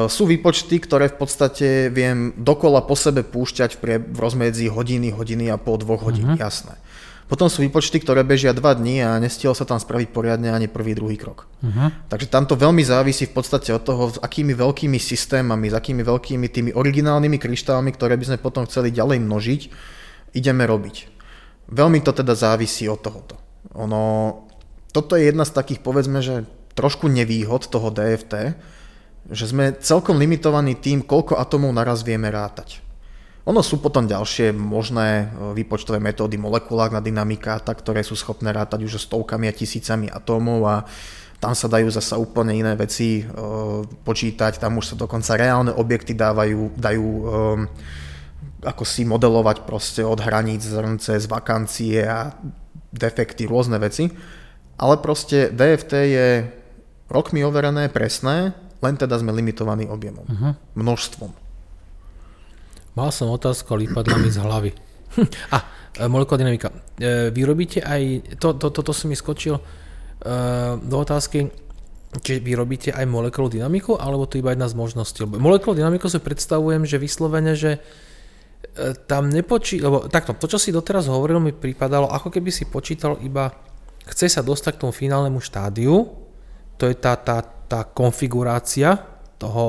Sú výpočty, ktoré v podstate viem dokola po sebe púšťať v, rozmedzi hodiny, hodiny a po dvoch hodín, uh-huh. jasné. Potom sú výpočty, ktoré bežia dva dní a nestihol sa tam spraviť poriadne ani prvý, druhý krok. Uh-huh. Takže tam to veľmi závisí v podstate od toho, s akými veľkými systémami, s akými veľkými tými originálnymi kryštálmi, ktoré by sme potom chceli ďalej množiť, ideme robiť. Veľmi to teda závisí od tohoto. Ono, toto je jedna z takých, povedzme, že trošku nevýhod toho DFT, že sme celkom limitovaní tým, koľko atomov naraz vieme rátať. Ono sú potom ďalšie možné e, výpočtové metódy, molekulárna dynamika, tak, ktoré sú schopné rátať už stovkami a tisícami atómov a tam sa dajú zasa úplne iné veci e, počítať, tam už sa dokonca reálne objekty dávajú, dajú e, ako si modelovať proste od hraníc zrnce z vakancie a defekty, rôzne veci. Ale proste DFT je rokmi overené, presné, len teda sme limitovaní objemom, uh-huh. množstvom. Mal som otázku, ale vypadla mi z hlavy. [LAUGHS] a, e, dynamika. E, vy robíte aj, to, to, to, to som mi skočil e, do otázky, či vy robíte aj molekulovú dynamiku, alebo to iba jedna z možností. Molekulovú dynamiku si predstavujem, že vyslovene, že tam nepočí, lebo takto, to čo si doteraz hovoril mi pripadalo, ako keby si počítal iba, chce sa dostať k tomu finálnemu štádiu, to je tá, tá, tá konfigurácia toho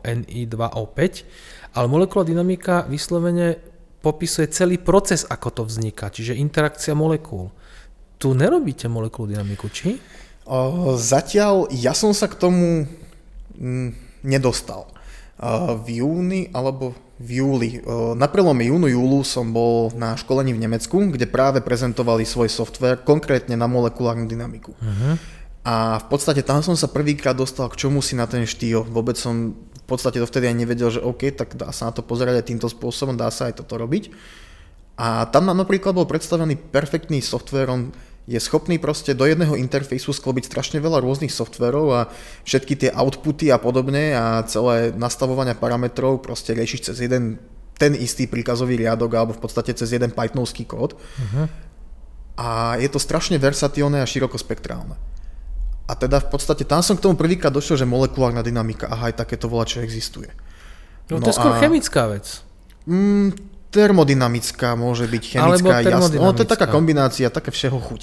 NI2O5, ale molekulová dynamika vyslovene popisuje celý proces, ako to vzniká, čiže interakcia molekúl. Tu nerobíte molekulovú dynamiku, či? O, zatiaľ ja som sa k tomu mm, nedostal. O, v júni alebo v júli. Na prelome júnu júlu som bol na školení v Nemecku, kde práve prezentovali svoj software konkrétne na molekulárnu dynamiku. Uh-huh. A v podstate tam som sa prvýkrát dostal k čomu si na ten štýl. Vôbec som v podstate dovtedy aj nevedel, že OK, tak dá sa na to pozerať aj týmto spôsobom, dá sa aj toto robiť. A tam nám napríklad bol predstavený perfektný software, on je schopný proste do jedného interfejsu sklobiť strašne veľa rôznych softverov a všetky tie outputy a podobne a celé nastavovania parametrov proste riešiť cez jeden ten istý príkazový riadok alebo v podstate cez jeden Pythonovský kód. Uh-huh. A je to strašne versatilné a širokospektrálne. A teda v podstate tam som k tomu prvýkrát došiel, že molekulárna dynamika, aha, aj takéto volá, čo existuje. No, no to je skôr a... chemická vec. Mm, termodynamická môže byť, chemická, jasná. No to je taká kombinácia, také všeho chuť.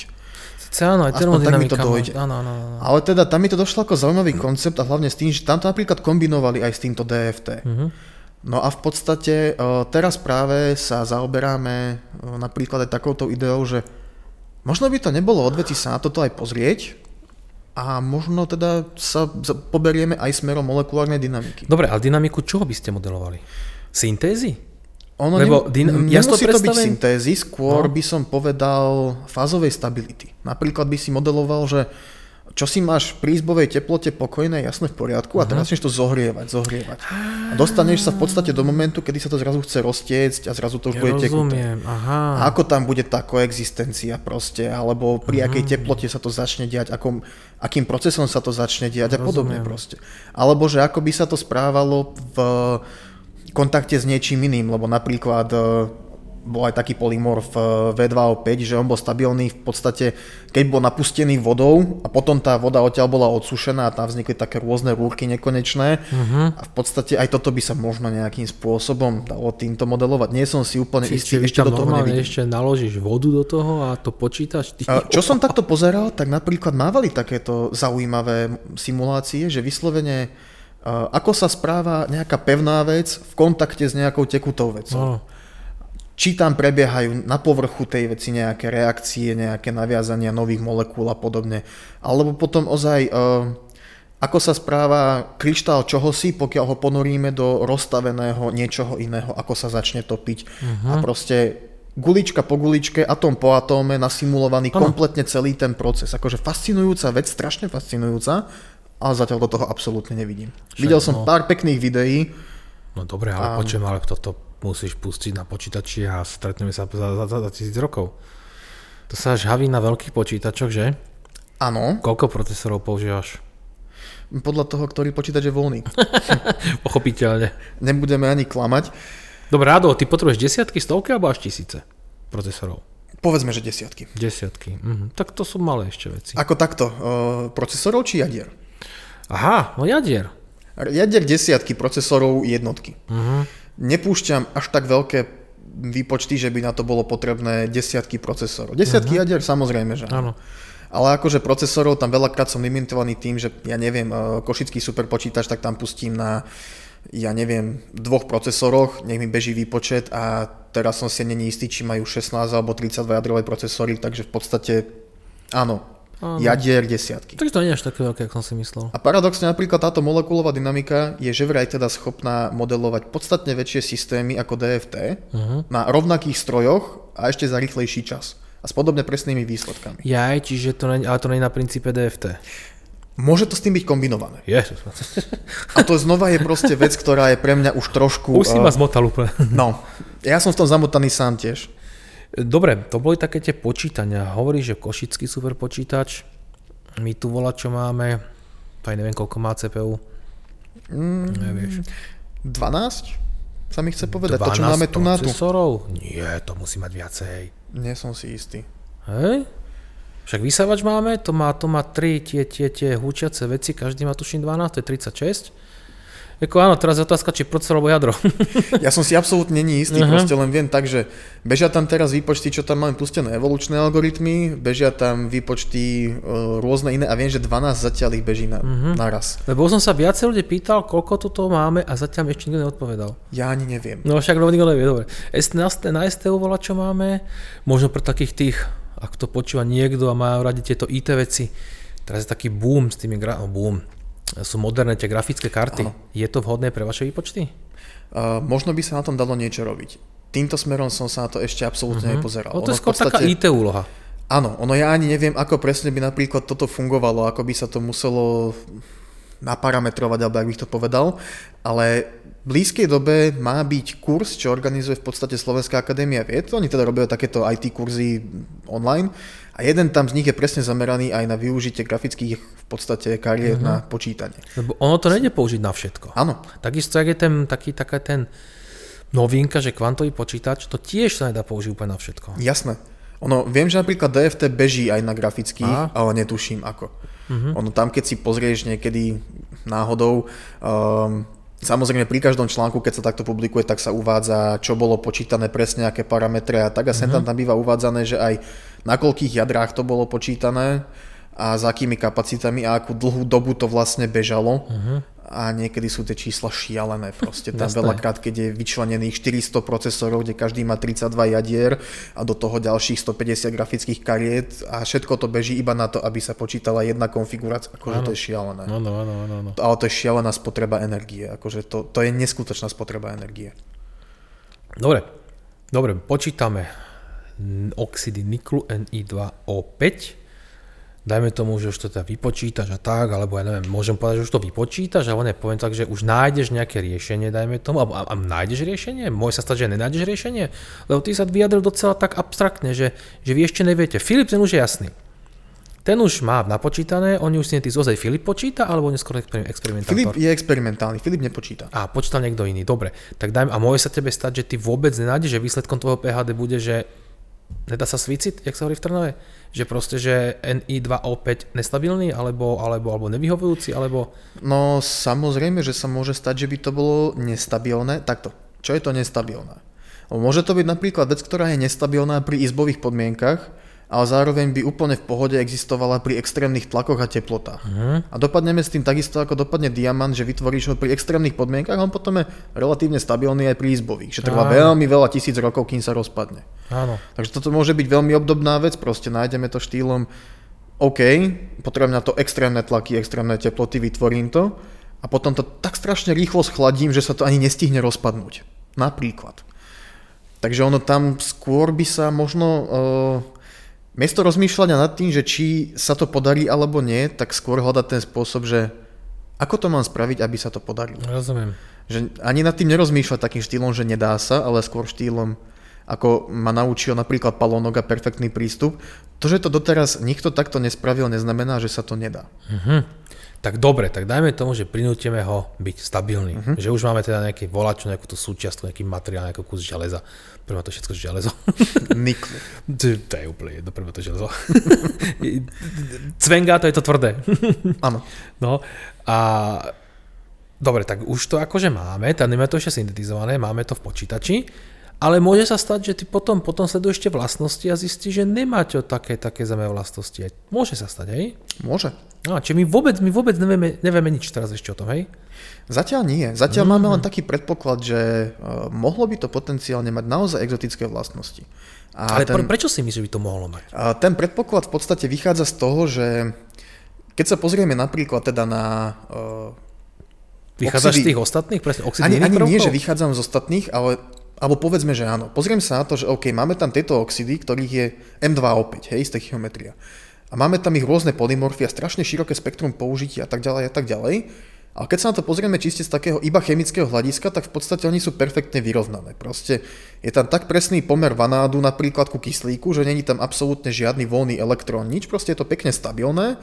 Sice áno, aj termodynamika. Tak mi to dojde. Áno, áno, áno. Ale teda tam mi to došlo ako zaujímavý koncept a hlavne s tým, že tam to napríklad kombinovali aj s týmto DFT. Uh-huh. Mhm. No a v podstate e, teraz práve sa zaoberáme e, napríklad aj takouto ideou, že možno by to nebolo odveci sa na toto aj pozrieť, a možno teda sa poberieme aj smerom molekulárnej dynamiky. Dobre, ale dynamiku čoho by ste modelovali? Syntézy? Ono Lebo nem, dyn- ja to, to byť syntézy, skôr no. by som povedal fázovej stability. Napríklad by si modeloval, že čo si máš pri izbovej teplote pokojné, jasné v poriadku a teraz to zohrievať, zohrievať. A dostaneš sa v podstate do momentu, kedy sa to zrazu chce roztiecť a zrazu to už ja bude tekuté. Aha. A ako tam bude tá koexistencia proste, alebo pri akej teplote sa to začne diať, akom, akým procesom sa to začne diať a podobne proste. Alebo že ako by sa to správalo v kontakte s niečím iným, lebo napríklad bol aj taký polymorf V2O5, že on bol stabilný v podstate, keď bol napustený vodou a potom tá voda odtiaľ bola odsušená a tam vznikli také rôzne rúrky nekonečné uh-huh. a v podstate aj toto by sa možno nejakým spôsobom dalo týmto modelovať. Nie som si úplne Či istý, ešte do toho nevidím. ešte naložíš vodu do toho a to počítaš? Ty... Čo som takto pozeral, tak napríklad mávali takéto zaujímavé simulácie, že vyslovene ako sa správa nejaká pevná vec v kontakte s nejakou tekutou vecou. Oh či tam prebiehajú na povrchu tej veci nejaké reakcie, nejaké naviazania nových molekúl a podobne. Alebo potom ozaj, uh, ako sa správa kryštál čohosi, pokiaľ ho ponoríme do rozstaveného niečoho iného, ako sa začne topiť. Uh-huh. A proste gulička po guličke, atóm po atóme, nasimulovaný ano. kompletne celý ten proces. Akože fascinujúca vec, strašne fascinujúca, ale zatiaľ do toho absolútne nevidím. Však, Videl som no. pár pekných videí. No dobre, ale a... počujem, ale toto musíš pustiť na počítači a stretneme sa za, za, za, za tisíc rokov. To sa až haví na veľkých počítačoch, že? Áno, Koľko procesorov používaš? podľa toho, ktorý počítač je voľný. [LAUGHS] Pochopiteľne. Nebudeme ani klamať. Dobre, Rado, ty potrebuješ desiatky, stovky alebo až tisíce procesorov? Povedzme, že desiatky. Desiatky. Mhm. Tak to sú malé ešte veci. Ako takto, uh, procesorov či jadier? Aha, no jadier. Jadier desiatky, procesorov jednotky. Mhm. Nepúšťam až tak veľké výpočty, že by na to bolo potrebné desiatky procesorov. Desiatky jadier samozrejme, že Áno. Ale akože procesorov tam veľakrát som limitovaný tým, že ja neviem, eh, košický superpočítač, tak tam pustím na ja neviem, dvoch procesoroch, nech mi beží výpočet a teraz som si není istý, či majú 16 alebo 32 jadrové procesory, takže v podstate áno, Áno. jadier desiatky. Takže to nie je až také veľké, ako som si myslel. A paradoxne napríklad táto molekulová dynamika je že vraj teda schopná modelovať podstatne väčšie systémy ako DFT Uh-huh. na rovnakých strojoch a ešte za rýchlejší čas. A s podobne presnými výsledkami. Jaj, čiže to nie, ale to nie je na princípe DFT. Môže to s tým byť kombinované. Ježiš. A to znova je proste vec, ktorá je pre mňa už trošku... Už si eh, ma zmotal úplne. No, ja som v tom zamotaný sám tiež. Dobre, to boli také tie počítania. Hovorí, že košický super počítač. My tu volá, čo máme. Aj neviem, koľko má CPU. Mm, Nevieš. 12? Sa mi chce povedať. 12 To, čo máme tu na tu. Nie, to musí mať viacej. Nie som si istý. Hej? Však vysávač máme, to má, to má 3 tie, tie, tie húčiace veci, každý má tuším 12, to je 36. Jako áno, teraz je otázka, či procesor alebo jadro. [LAUGHS] Ja som si absolútne není istý, Aha. proste len viem tak, že bežia tam teraz výpočty, čo tam máme pustené evolučné algoritmy, bežia tam výpočty e, rôzne iné a viem, že 12 zatiaľ ich beží na, Mhm. naraz. Lebo som sa viacej ľudí pýtal, koľko tu toho máme a zatiaľ ešte nikto neodpovedal. Ja ani neviem. No však rovný nikto nevie, dobre. Na STU volá, čo máme, možno pre takých tých, ak to počúva niekto a má radi tieto IT veci, teraz je taký boom s tými, gra- no boom, sú moderné tie grafické karty. Áno. Je to vhodné pre vaše výpočty? Uh, možno by sa na tom dalo niečo robiť. Týmto smerom som sa na to ešte absolútne nepozeral. No to je Ono skôr taká IT úloha. Áno, ono ja ani neviem, ako presne by napríklad toto fungovalo, ako by sa to muselo naparametrovať, alebo ak bych to povedal, ale v blízkej dobe má byť kurz, čo organizuje v podstate Slovenská akadémia vied. Oni teda robia takéto IT kurzy online a jeden tam z nich je presne zameraný aj na využitie grafických v podstate kariér Mhm. na počítanie. Lebo ono to nejde použiť na všetko. Áno, Takisto, jak je ten, taký, taká ten novinka, že kvantový počítač, to tiež sa nedá použiť úplne na všetko. jasné. Ono, viem, že napríklad DFT beží aj na grafických, Á. ale netuším ako. Ono tam, keď si pozrieš niekedy náhodou, um, samozrejme pri každom článku, keď sa takto publikuje, tak sa uvádza, čo bolo počítané presne, aké parametre a tak a sem tam tam býva uvádzané, že aj na koľkých jadrách to bolo počítané a za akými kapacitami a akú dlhú dobu to vlastne bežalo. A niekedy sú tie čísla šialené proste. Tam Jasné. veľakrát, keď je vyčlenených 400 procesorov, kde každý má 32 jadier a do toho ďalších 150 grafických kariet a všetko to beží iba na to, aby sa počítala jedna konfigurácia. Akože to je šialené. Áno, áno, áno. Ale to je šialená spotreba energie. Akože to, to je neskutočná spotreba energie. Dobre, dobre, počítame oxidy niklu Ni2O5. Dajme tomu, že už to teda vypočítaš a tak, alebo ja neviem, môžem povedať, že už to vypočítaš, ale ne, poviem tak, že už nájdeš nejaké riešenie, dajme tomu, alebo a, a nájdeš riešenie? Môže sa stať, že nenájdeš riešenie? Lebo ty sa vyjadril docela tak abstraktne, že, že vy ešte neviete. Filip, ten už je jasný. Ten už má napočítané, oni už si ty ozaj Filip počíta, alebo on je skôr experimentátor? Filip je experimentálny, Filip nepočíta. A počítal niekto iný, dobre. Tak dajme, a môže sa tebe stať, že ty vôbec nenájdeš, že výsledkom tvojho PHD bude, že nedá sa svíciť, jak sa hovorí v Trnave? Že proste, že NI2O5 nestabilný, alebo, alebo, alebo nevyhovujúci, alebo... No samozrejme, že sa môže stať, že by to bolo nestabilné. Takto, čo je to nestabilné? Môže to byť napríklad vec, ktorá je nestabilná pri izbových podmienkach, ale zároveň by úplne v pohode existovala pri extrémnych tlakoch a teplotách. Mhm. A dopadneme s tým takisto, ako dopadne diamant, že vytvoríš ho pri extrémnych podmienkach a on potom je relatívne stabilný aj pri izbových, že trvá Áno. veľmi veľa tisíc rokov, kým sa rozpadne. Áno. Takže toto môže byť veľmi obdobná vec, proste nájdeme to štýlom OK, potrebujem na to extrémne tlaky, extrémne teploty, vytvorím to a potom to tak strašne rýchlo schladím, že sa to ani nestihne rozpadnúť. Napríklad. Takže ono tam skôr by sa možno... Uh, miesto rozmýšľania nad tým, že či sa to podarí alebo nie, tak skôr hľadať ten spôsob, že ako to mám spraviť, aby sa to podarilo. Rozumiem. Že ani nad tým nerozmýšľať takým štýlom, že nedá sa, ale skôr štýlom, ako ma naučil napríklad Palonok a perfektný prístup. To, že to doteraz nikto takto nespravil, neznamená, že sa to nedá. Uh-huh. Tak dobre, tak dajme tomu, že prinútime ho byť stabilný. Uh-huh. Že už máme teda nejaký volač, nejakú tú súčiastku, nejaký materiál, nejaký kus železa. Prvé to všetko železo. [LAUGHS] Niklu. to, to je úplne jedno, prvé to železo. [LAUGHS] Cvenga to je to tvrdé. [LAUGHS] Áno. no a dobre, tak už to akože máme, tam nemáme to ešte syntetizované, máme to v počítači. Ale môže sa stať, že ty potom, potom sleduješ ešte vlastnosti a zistíš, že nemá to také, také zemé vlastnosti. Môže sa stať, hej? Môže. No, čiže my vôbec, my vôbec nevieme, nevieme nič teraz ešte o tom, hej? Zatiaľ nie. Zatiaľ mm-hmm. máme len taký predpoklad, že uh, mohlo by to potenciálne mať naozaj exotické vlastnosti. A Ale ten, prečo si myslíš, že by to mohlo mať? A ten predpoklad v podstate vychádza z toho, že keď sa pozrieme napríklad teda na uh, Vychádzaš oxidy, z tých ostatných? Presne, ani, ani nie, že vychádzam z ostatných, ale alebo povedzme, že áno. Pozriem sa na to, že OK, máme tam tieto oxidy, ktorých je M2O5, hej, z stechiometria. A máme tam ich rôzne polymorfy a strašne široké spektrum použitia a tak ďalej a tak ďalej. Ale keď sa na to pozrieme čiste z takého iba chemického hľadiska, tak v podstate oni sú perfektne vyrovnané. Proste je tam tak presný pomer vanádu napríklad ku kyslíku, že není tam absolútne žiadny voľný elektrón, nič, proste je to pekne stabilné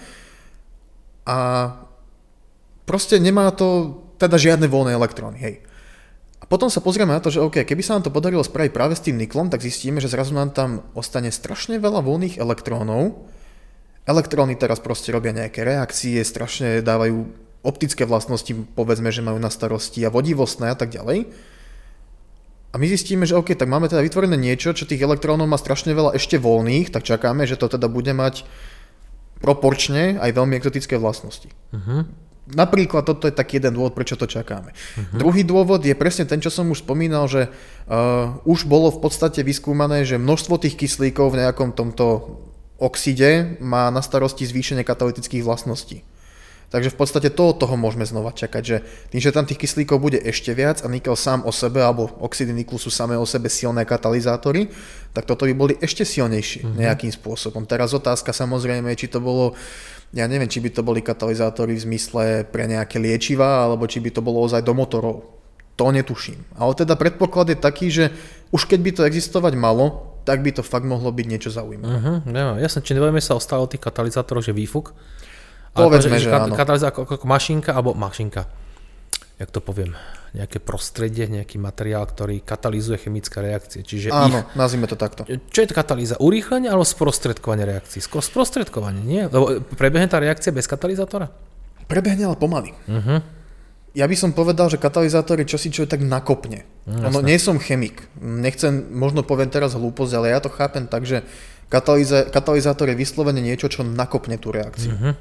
a proste nemá to teda žiadne voľné elektróny, hej. Potom sa pozrieme na to, že OK, keby sa nám to podarilo spraviť práve s tým niklom, tak zistíme, že zrazu nám tam ostane strašne veľa voľných elektrónov. Elektróny teraz proste robia nejaké reakcie, strašne dávajú optické vlastnosti, povedzme, že majú na starosti a vodivostné a tak ďalej. A my zistíme, že OK, tak máme teda vytvorené niečo, čo tých elektrónov má strašne veľa ešte voľných, tak čakáme, že to teda bude mať proporčne aj veľmi exotické vlastnosti. Uh-huh. Napríklad toto je taký jeden dôvod, prečo to čakáme. Uh-huh. Druhý dôvod je presne ten, čo som už spomínal, že uh, už bolo v podstate vyskúmané, že množstvo tých kyslíkov v nejakom tomto oxide má na starosti zvýšenie katalytických vlastností. Takže v podstate to od toho môžeme znova čakať, že tým, že tam tých kyslíkov bude ešte viac a nikel sám o sebe, alebo oxidy niklu sú samé o sebe silné katalizátory, tak toto by boli ešte silnejšie uh-huh. nejakým spôsobom. Teraz otázka samozrejme, či to bolo ja neviem, či by to boli katalizátory v zmysle pre nejaké liečiva, alebo či by to bolo ozaj do motorov. To netuším. Ale teda predpoklad je taký, že už keď by to existovať malo, tak by to fakt mohlo byť niečo zaujímavé. Uh-huh, ja, jasne, či nebudeme sa ostalo tých katalizátoroch, že výfuk? Povedzme, že, že, že áno. Katalizátor ako, ako mašinka, alebo mašinka, jak to poviem, nejaké prostredie, nejaký materiál, ktorý katalizuje chemické reakcie. Čiže Áno, ich, nazvime to takto. Čo je to katalýza? Urýchlenie alebo sprostredkovanie reakcií? Skôr sprostredkovanie, nie? Lebo prebehne tá reakcia bez katalizátora? Prebehne ale pomaly. Uh-huh. Ja by som povedal, že katalizátor je čosi, čo je tak nakopne. Uh, ono, nie som chemik. Nechcem, možno poviem teraz hlúposť, ale ja to chápem tak, že katalizátor je vyslovene niečo, čo nakopne tú reakciu. Uh-huh.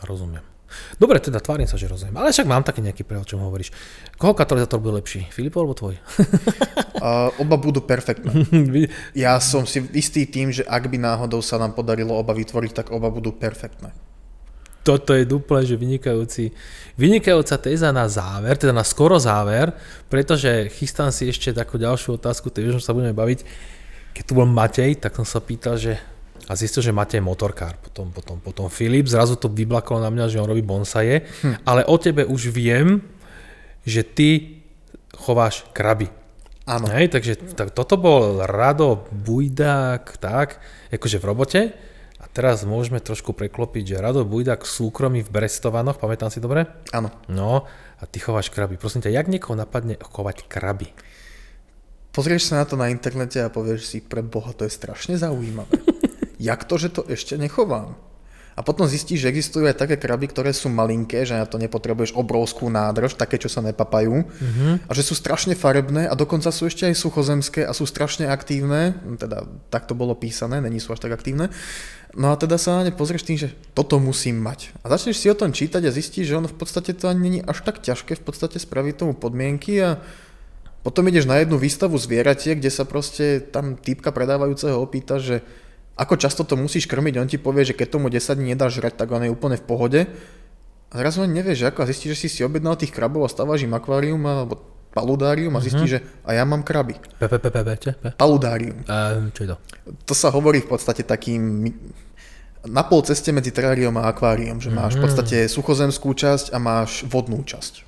Rozumiem. Dobre, teda tvárim sa, že rozumiem. Ale však mám taký nejaký prehľad, čo hovoríš. Koho katalizátor bude lepší? Filipov alebo tvoj? [LAUGHS] uh, oba budú perfektné. [LAUGHS] ja som si istý tým, že ak by náhodou sa nám podarilo oba vytvoriť, tak oba budú perfektné. Toto je úplne, že vynikajúci, vynikajúca téza na záver, teda na skoro záver, pretože chystám si ešte takú ďalšiu otázku, tej už sa budeme baviť. Keď tu bol Matej, tak som sa pýtal, že a zistil, že máte motorkár, potom, potom, potom Filip, zrazu to vyblaklo na mňa, že on robí bonsaje, hm. ale o tebe už viem, že ty chováš kraby. Áno. Hej, takže tak, toto bol Rado Bujdák, tak, akože v robote. A teraz môžeme trošku preklopiť, že Rado Bujdák súkromí v Brestovanoch, pamätám si dobre? Áno. No, a ty chováš kraby. Prosím ťa, jak niekoho napadne chovať kraby? Pozrieš sa na to na internete a povieš si, pre Boha, to je strašne zaujímavé. [LAUGHS] jak to, že to ešte nechovám? A potom zistíš, že existujú aj také kraby, ktoré sú malinké, že na to nepotrebuješ obrovskú nádrž, také, čo sa nepapajú. Mm-hmm. A že sú strašne farebné a dokonca sú ešte aj suchozemské a sú strašne aktívne. Teda tak to bolo písané, není sú až tak aktívne. No a teda sa na ne pozrieš tým, že toto musím mať. A začneš si o tom čítať a zistíš, že ono v podstate to ani není až tak ťažké v podstate spraviť tomu podmienky a potom ideš na jednu výstavu zvieratie, kde sa proste tam týpka predávajúceho opýta, že ako často to musíš krmiť, on ti povie, že keď tomu 10 dní nedáš žrať, tak on je úplne v pohode. A zrazu ani nevieš, ako a zistíš, že si si objednal tých krabov a staváš im akvárium alebo paludárium a zistíš, uh-huh. že a ja mám kraby. P, Paludárium. Uh, čo je to? To sa hovorí v podstate takým na pol ceste medzi teráriom a akváriom, že máš v podstate suchozemskú časť a máš vodnú časť.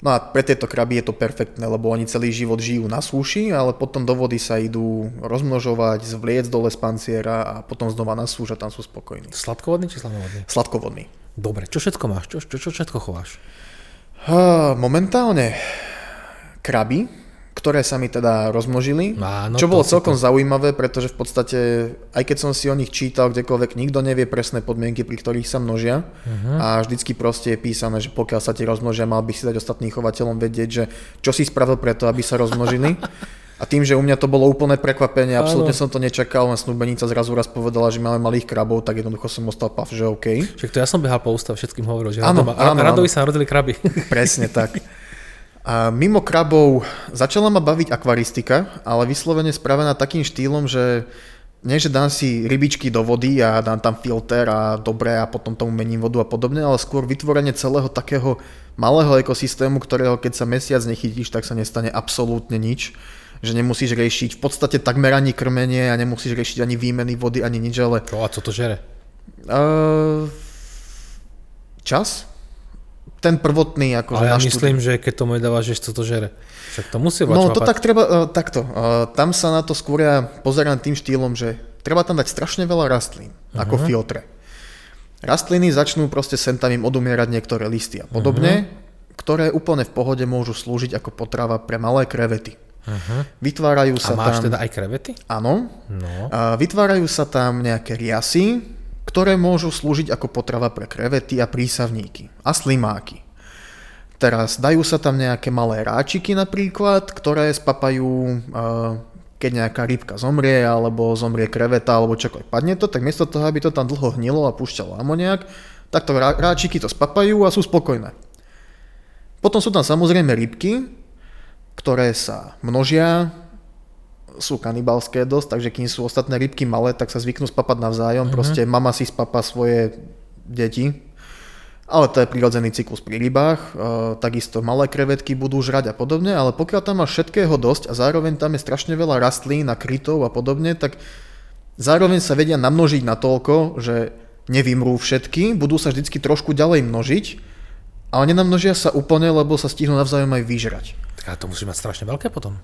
No a pre tieto kraby je to perfektné, lebo oni celý život žijú na súši, ale potom do vody sa idú rozmnožovať, zvliec dole z panciera a potom znova na súž a tam sú spokojní. Sladkovodný či sladovodný? Sladkovodný. Dobre, čo všetko máš? Čo, čo, čo všetko chováš? Uh, momentálne kraby, ktoré sa mi teda rozmnožili, Áno, čo to bolo celkom zaujímavé, pretože v podstate, aj keď som si o nich čítal kdekoľvek, nikto nevie presné podmienky, pri ktorých sa množia Mhm. a vždycky proste je písané, že pokiaľ sa ti rozmnožia, mal by si dať ostatným chovateľom vedieť, že čo si spravil preto, aby sa rozmnožili. A tým, že u mňa to bolo úplné prekvapenie, absolútne som to nečakal, len snúbenica zrazu raz povedala, že máme malých krabov, tak jednoducho som ostal pav, že OK. Však to ja som behal po ústav, všetkým hovoril, že Áno, áno, áno. sa narodili kraby. Presne tak. [LAUGHS] A mimo krabov začala ma baviť akvaristika, ale vyslovene spravená takým štýlom, že nie, že dám si rybičky do vody a dám tam filter a dobre a potom tomu mením vodu a podobne, ale skôr vytvorenie celého takého malého ekosystému, ktorého keď sa mesiac nechytíš, tak sa nestane absolútne nič. Že nemusíš riešiť v podstate takmer ani krmenie a nemusíš riešiť ani výmeny vody, ani nič, ale Čo, a co to žere? uh, čas? Ten prvotný, akože Ale ja štúdiu. myslím, že keď tomu dávaš, že to žere. Však to musí No to tak treba, uh, takto. Uh, tam sa na to skôr ja pozerám tým štýlom, že treba tam dať strašne veľa rastlín, uh-huh. ako filtre. Rastliny začnú proste sem tam im odumierať niektoré listy a podobne, uh-huh. ktoré úplne v pohode môžu slúžiť ako potrava pre malé krevety. Uh-huh. Vytvárajú A sa máš tam... teda aj krevety? Áno. No. A vytvárajú sa tam nejaké riasy, ktoré môžu slúžiť ako potrava pre krevety a prísavníky a slimáky. Teraz dajú sa tam nejaké malé ráčiky napríklad, ktoré spapajú, uh, keď nejaká rybka zomrie, alebo zomrie kreveta, alebo čokoľvek padne to, tak miesto toho, aby to tam dlho hnilo a púšťalo amoniak, tak to rá- ráčiky to spapajú a sú spokojné. Potom sú tam samozrejme rybky, ktoré sa množia, sú kanibalské dosť, takže kým sú ostatné rybky malé, tak sa zvyknú spapať navzájom. Mm-hmm. Proste mama si spapa svoje deti, ale to je prirodzený cyklus pri rybách. E, takisto malé krevetky budú žrať a podobne, ale pokiaľ tam máš všetkého dosť a zároveň tam je strašne veľa rastlín a krytov a podobne, tak zároveň sa vedia namnožiť natoľko, že nevymrú všetky, budú sa vždycky trošku ďalej množiť, ale nenamnožia sa úplne, lebo sa stihnú navzájom aj vyžrať. Tak ale to musí mať strašne veľké potom.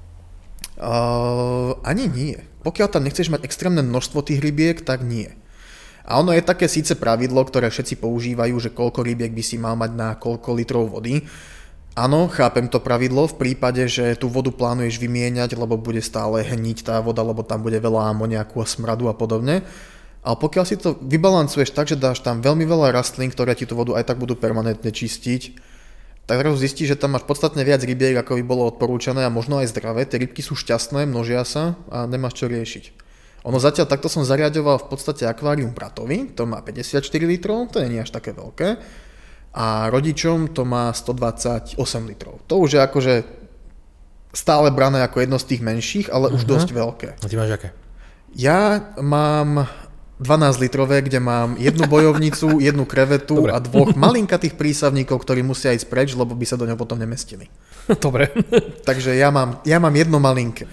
Uh, ani nie. Pokiaľ tam nechceš mať extrémne množstvo tých rybiek, tak nie. A ono je také síce pravidlo, ktoré všetci používajú, že koľko rybiek by si mal mať na koľko litrov vody. Áno, chápem to pravidlo v prípade, že tú vodu plánuješ vymieňať, lebo bude stále hniť tá voda, lebo tam bude veľa amoniaku a smradu a podobne. Ale pokiaľ si to vybalancuješ tak, že dáš tam veľmi veľa rastlín, ktoré ti tú vodu aj tak budú permanentne čistiť, tak zrazu zistíš, že tam máš podstatne viac rybiek, ako by bolo odporúčané a možno aj zdravé. Tie rybky sú šťastné, množia sa a nemáš čo riešiť. Ono zatiaľ takto som zariadoval v podstate akvárium bratovi, to má 54 litrov, to nie je až také veľké. A rodičom to má 128 litrov. To už je akože stále brané ako jedno z tých menších, ale už dosť veľké. A ty máš aké? Ja mám 12 litrové, kde mám jednu bojovnicu, [LAUGHS] jednu krevetu Dobre. a dvoch malinkatých prísavníkov, ktorí musia ísť preč, lebo by sa do ňoho potom nemestili. [LAUGHS] Dobre. Takže ja mám, ja mám jedno malinké.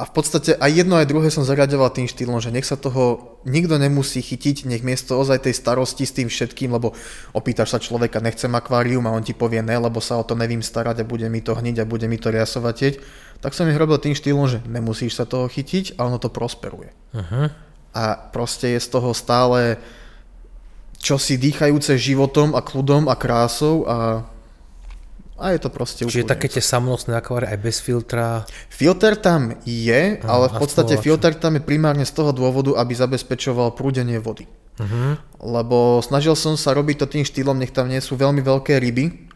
A v podstate aj jedno, aj druhé som zariadoval tým štýlom, že nech sa toho nikto nemusí chytiť, nech miesto ozaj tej starosti s tým všetkým, lebo opýtaš sa človeka, nechcem akvárium a on ti povie ne, lebo sa o to nevím starať a bude mi to hniť a bude mi to riasovať tieť, tak som ich robil tým štýlom, že nemusíš sa toho chytiť a ono to prosperuje. Uh-huh. A proste je z toho stále čosi dýchajúce životom a kľudom a krásou a, a je to proste Čiže úplne také tie samotné akvárie aj bez filtra. Filter tam je, ale v podstate filter tam je primárne z toho dôvodu, aby zabezpečoval prúdenie vody. Uh-huh. Lebo snažil som sa robiť to tým štýlom, nech tam nie sú veľmi veľké ryby.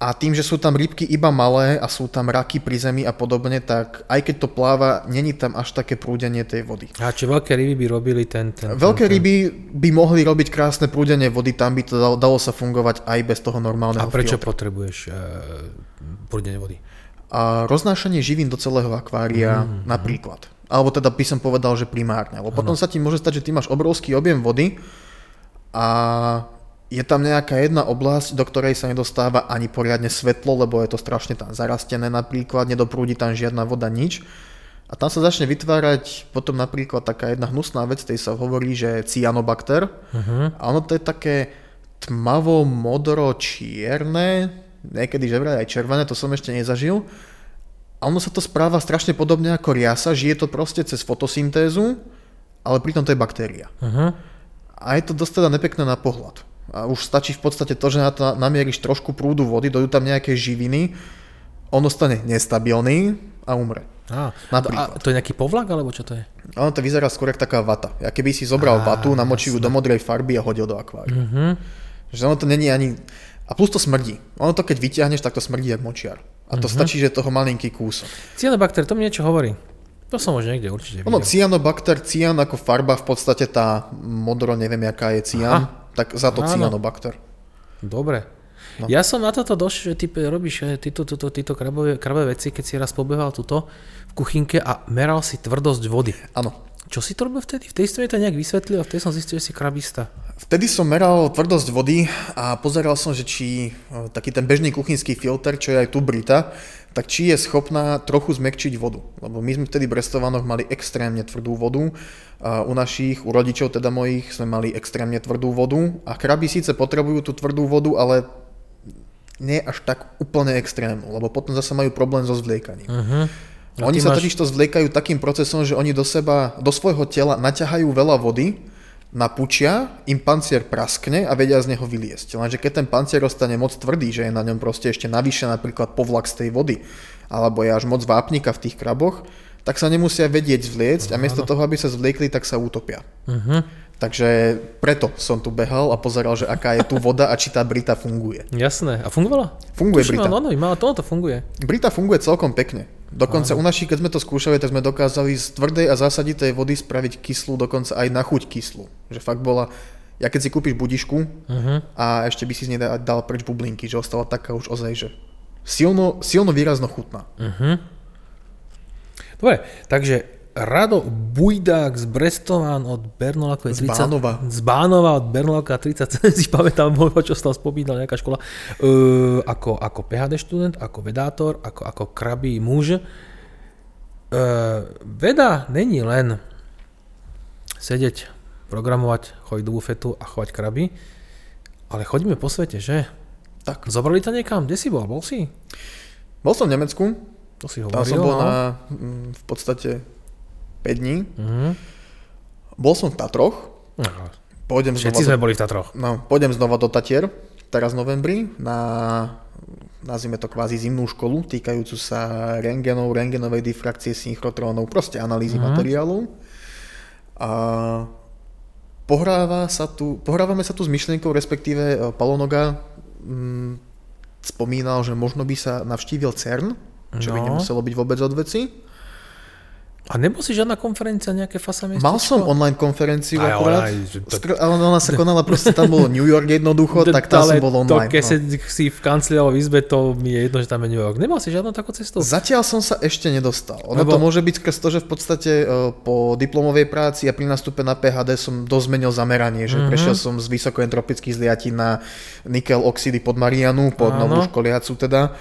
A tým, že sú tam rybky iba malé a sú tam raky pri zemi a podobne, tak aj keď to pláva, není tam až také prúdenie tej vody. A či veľké ryby by robili ten... ten Veľké ten, ten... ryby by mohli robiť krásne prúdenie vody, tam by to dalo, dalo sa fungovať aj bez toho normálneho A prečo filtra. potrebuješ uh, prúdenie vody? a roznášanie živín do celého akvária mm, napríklad. Alebo teda by som povedal, že primárne. Lebo potom sa ti môže stať, že ty máš obrovský objem vody a je tam nejaká jedna oblasť, do ktorej sa nedostáva ani poriadne svetlo, lebo je to strašne tam zarastené napríklad, nedoprúdi tam žiadna voda, nič. a tam sa začne vytvárať potom napríklad taká jedna hnusná vec, tej sa hovorí, že cyanobakter. Uh-huh. A ono to je také tmavo modro čierne, niekedy že vraj aj červené, to som ešte nezažil. A ono sa to správa strašne podobne ako riasa, žije to proste cez fotosyntézu, ale pritom to je baktéria. Uh-huh. A je to dosť teda nepekné na pohľad. A už stačí v podstate to, že na to namieríš trošku prúdu vody, dojú tam nejaké živiny, on ostane nestabilný a umre. Á, a to je nejaký povlak, alebo čo to je? Ono to vyzerá skôr ako taká vata. Ja keby si zobral Á, vatu, namočil ju do modrej farby a hodil do akvária. Uh-huh. Že ono to není ani... A plus to smrdí. Ono to keď vyťahneš, tak to smrdí ako močiar. A to uh-huh. stačí, že toho malinký kúsok. Cyanobakter, to mi niečo hovorí. To som už niekde určite videl. Ono, cyanobakter, cyan ako farba, v podstate tá modro, neviem, aká je cyan, Aha. Tak za to Áno. cyanobakter. Dobre. No. Ja som na toto došiel, že ty robíš títo, títo, títo krabové, krabové veci, keď si raz pobehal tuto v kuchynke a meral si tvrdosť vody. Áno. Čo si to robil vtedy? V tej strane to nejak vysvetlil a vtedy som zistil, že si krabista. Vtedy som meral tvrdosť vody a pozeral som, že či e, taký ten bežný kuchynský filter, čo je aj tu Brita, tak či je schopná trochu zmekčiť vodu. Lebo my sme vtedy v Brestovanoch mali extrémne tvrdú vodu. U našich, u rodičov teda mojich, sme mali extrémne tvrdú vodu. A kraby síce potrebujú tú tvrdú vodu, ale nie až tak úplne extrémnu, lebo potom zase majú problém so zvliekaním. Uh-huh. Oni sa máš... totiž to zvliekajú takým procesom, že oni do seba, do svojho tela naťahajú veľa vody, napučia, im pancier praskne a vedia z neho vyliesť. Lenže keď ten pancier ostane moc tvrdý, že je na ňom proste ešte navyše napríklad povlak z tej vody, alebo je až moc vápnika v tých kraboch, tak sa nemusia vedieť zvliecť a miesto toho, aby sa zvliekli, tak sa utopia. Uh-huh. Takže preto som tu behal a pozeral, že aká je tu voda a či tá Brita funguje. Jasné. A fungovala? Funguje Tuším, Brita. Áno, áno, to funguje. Brita funguje celkom pekne. Dokonca u našich, keď sme to skúšali, tak sme dokázali z tvrdej a zásaditej vody spraviť kyslú, dokonca aj na chuť kyslú. Že fakt bola, ja keď si kúpiš budišku uh-huh. a ešte by si z nej dal preč bublinky, že ostala taká už ozaj, že silno, silno výrazno chutná. Uh-huh. Dobre, takže Rado Bujdák z Brestovan od Bernolaka. Z Bánova. Z Bánova od Bernolaka [LAUGHS] 30, si pamätám, čo sa spomínal nejaká škola. Uh, ako, ako PHD študent, ako vedátor, ako, ako krabý muž. Uh, veda není len sedieť, programovať, chodiť do bufetu a chovať kraby, ale chodíme po svete, že? Tak. Zobrali ťa niekam? Kde si bol? Bol si? Bol som v Nemecku. To si hovoril, Tam som bol no. na, mm, v podstate 5 dní. Mm-hmm. Bol som v Tatroch. Pôjdem Všetci sme do, boli v Tatroch. No, pôjdem znova do Tatier, teraz v novembri, na nazvime to kvázi zimnú školu, týkajúcu sa rengenov, rengenovej difrakcie, synchrotrónov, proste analýzy mm-hmm. materiálov. A pohráva sa tu, pohrávame sa tu s myšlienkou, respektíve e, Palonoga mm, spomínal, že možno by sa navštívil CERN, čo no. by nemuselo byť vôbec od veci. A nebol si žiadna konferencia, nejaké fasa miestečko? Mal som online konferenciu aj, akurát, aj, to... ale ona sa konala, proste tam bolo New York jednoducho, [LAUGHS] tak tam som bol online. To, keď no. si v kanceliárovej izbe, to mi je jedno, že tam je New York. Nemal si žiadnu takú cestu? Zatiaľ som sa ešte nedostal. Ono Lebo... to môže byť skrz to, že v podstate uh, po diplomovej práci a pri nastupe na PHD som dosť zmenil zameranie, že mm-hmm. prešiel som z vysokoentropických zliatín na nikel oxidy pod Marianu, pod Áno. novú školiacu teda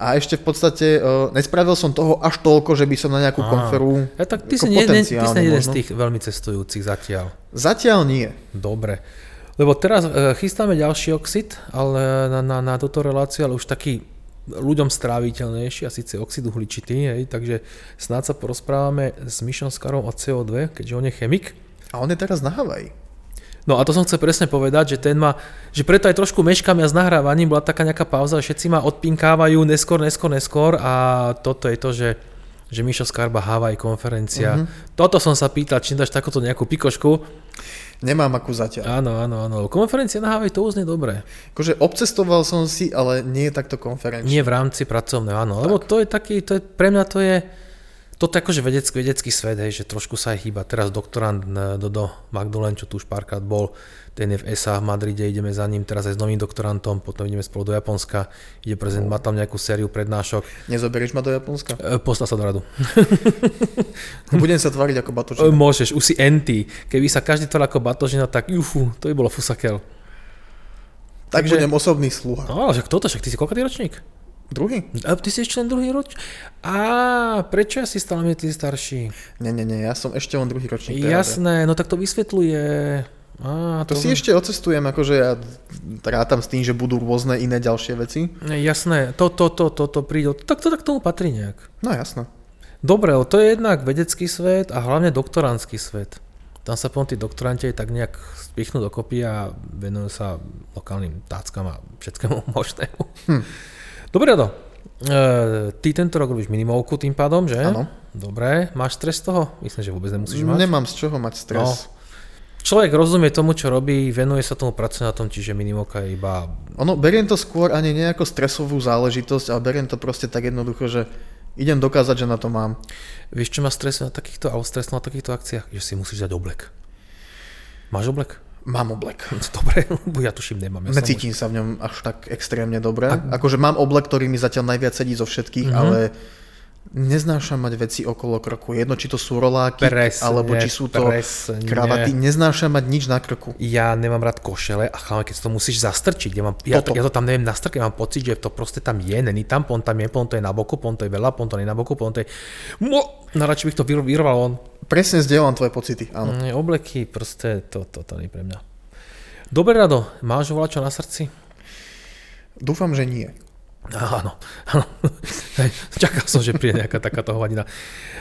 a ešte v podstate uh, nespravil som toho až toľko, že by som na nejakú konferu ja, tak ty si, nie, ty si jeden z tých veľmi cestujúcich zatiaľ. Zatiaľ nie. Dobre. Lebo teraz uh, chystáme ďalší oxid ale na, na, na túto reláciu, ale už taký ľuďom stráviteľnejší a síce oxid uhličitý, hej, takže snáď sa porozprávame s Mišom Skarom o CO2, keďže on je chemik. A on je teraz na Havaji. No a to som chcel presne povedať, že ten ma, že preto aj trošku meškam ja s nahrávaním, bola taká nejaká pauza, všetci ma odpinkávajú neskôr, neskôr, neskôr a toto je to, že že Mišo Skarba Havaj konferencia. Uh-huh. Toto som sa pýtal, či dáš takúto nejakú pikošku. Nemám akú zatiaľ. Áno, áno, áno. Konferencia na Havaj to uznie dobre. Akože obcestoval som si, ale nie je takto konferenčný. Nie v rámci pracovného, áno. Tak. Lebo to je taký, to je, pre mňa to je, toto je akože vedecký, vedecký svet, hej, že trošku sa aj chýba. Teraz doktorant eh, Dodo Magdalen, čo tu už párkrát bol, ten je v ESA v Madride, ideme za ním teraz aj s novým doktorantom, potom ideme spolu do Japonska, ide prezident, má tam nejakú sériu prednášok. Nezoberieš ma do Japonska? E, Posta sa do radu. [LAUGHS] Budem sa tváriť ako batožina. E, môžeš, už si NT. Keby sa každý tváril ako batožina, tak jufu, to by bolo fusakel. Tak Takže, budem osobný sluha. No, ale že kto to, však ty si koľký ročník? Druhý? A ty si ešte len druhý roč? A prečo ja si stále ty starší? Nie, nie, nie, ja som ešte len druhý ročník. Jasné, no tak to vysvetľuje. Á, to, to si ešte ocestujem, akože ja rátam s tým, že budú rôzne iné ďalšie veci. Jasné, to, to, to, to, to príde, tak to tak tomu patrí nejak. No jasné. Dobre, to je jednak vedecký svet a hlavne doktorantský svet. Tam sa potom tí doktoranti tak nejak spichnú dokopy a venujú sa lokálnym táckam a všetkému [LAUGHS] možnému. Hm. Dobre, Rado, e, ty tento rok robíš minimovku tým pádom, že? Áno. Dobre, máš stres z toho? Myslím, že vôbec nemusíš mať. Nemám z čoho mať stres. No. Človek rozumie tomu, čo robí, venuje sa tomu, pracuje na tom, čiže minimovka je iba... Ono, beriem to skôr ani nejako stresovú záležitosť, ale beriem to proste tak jednoducho, že idem dokázať, že na to mám. Vieš, čo ma stresuje na takýchto, alebo stres na takýchto akciách? Že si musíš dať oblek. Máš oblek? Mám oblek. [LAUGHS] Dobre, ja tuším nemám. Ja Necítim sa v ňom až tak extrémne dobre. A... Akože mám oblek, ktorý mi zatiaľ najviac sedí zo všetkých, mm-hmm. ale Neznášam mať veci okolo krku. Jedno, či to sú roláky, presne, alebo či sú to presne. kravaty. Neznášam mať nič na krku. Ja nemám rád košele a chalám, keď to musíš zastrčiť. Ja, mám, ja, to, ja to tam neviem nastrčiť, ja mám pocit, že to proste tam je, není tam, pon tam je, pon to je na boku, pon to je veľa, pon to je na boku, pon to je... Mo, naradšej bych to vyrval on. Presne zdieľam tvoje pocity, áno. Mm, obleky, proste to, to, to nie pre mňa. Dobre, Rado, máš čo na srdci? Dúfam, že nie. Áno, áno. [LAUGHS] Čakal som, že príde nejaká takáto hovadina.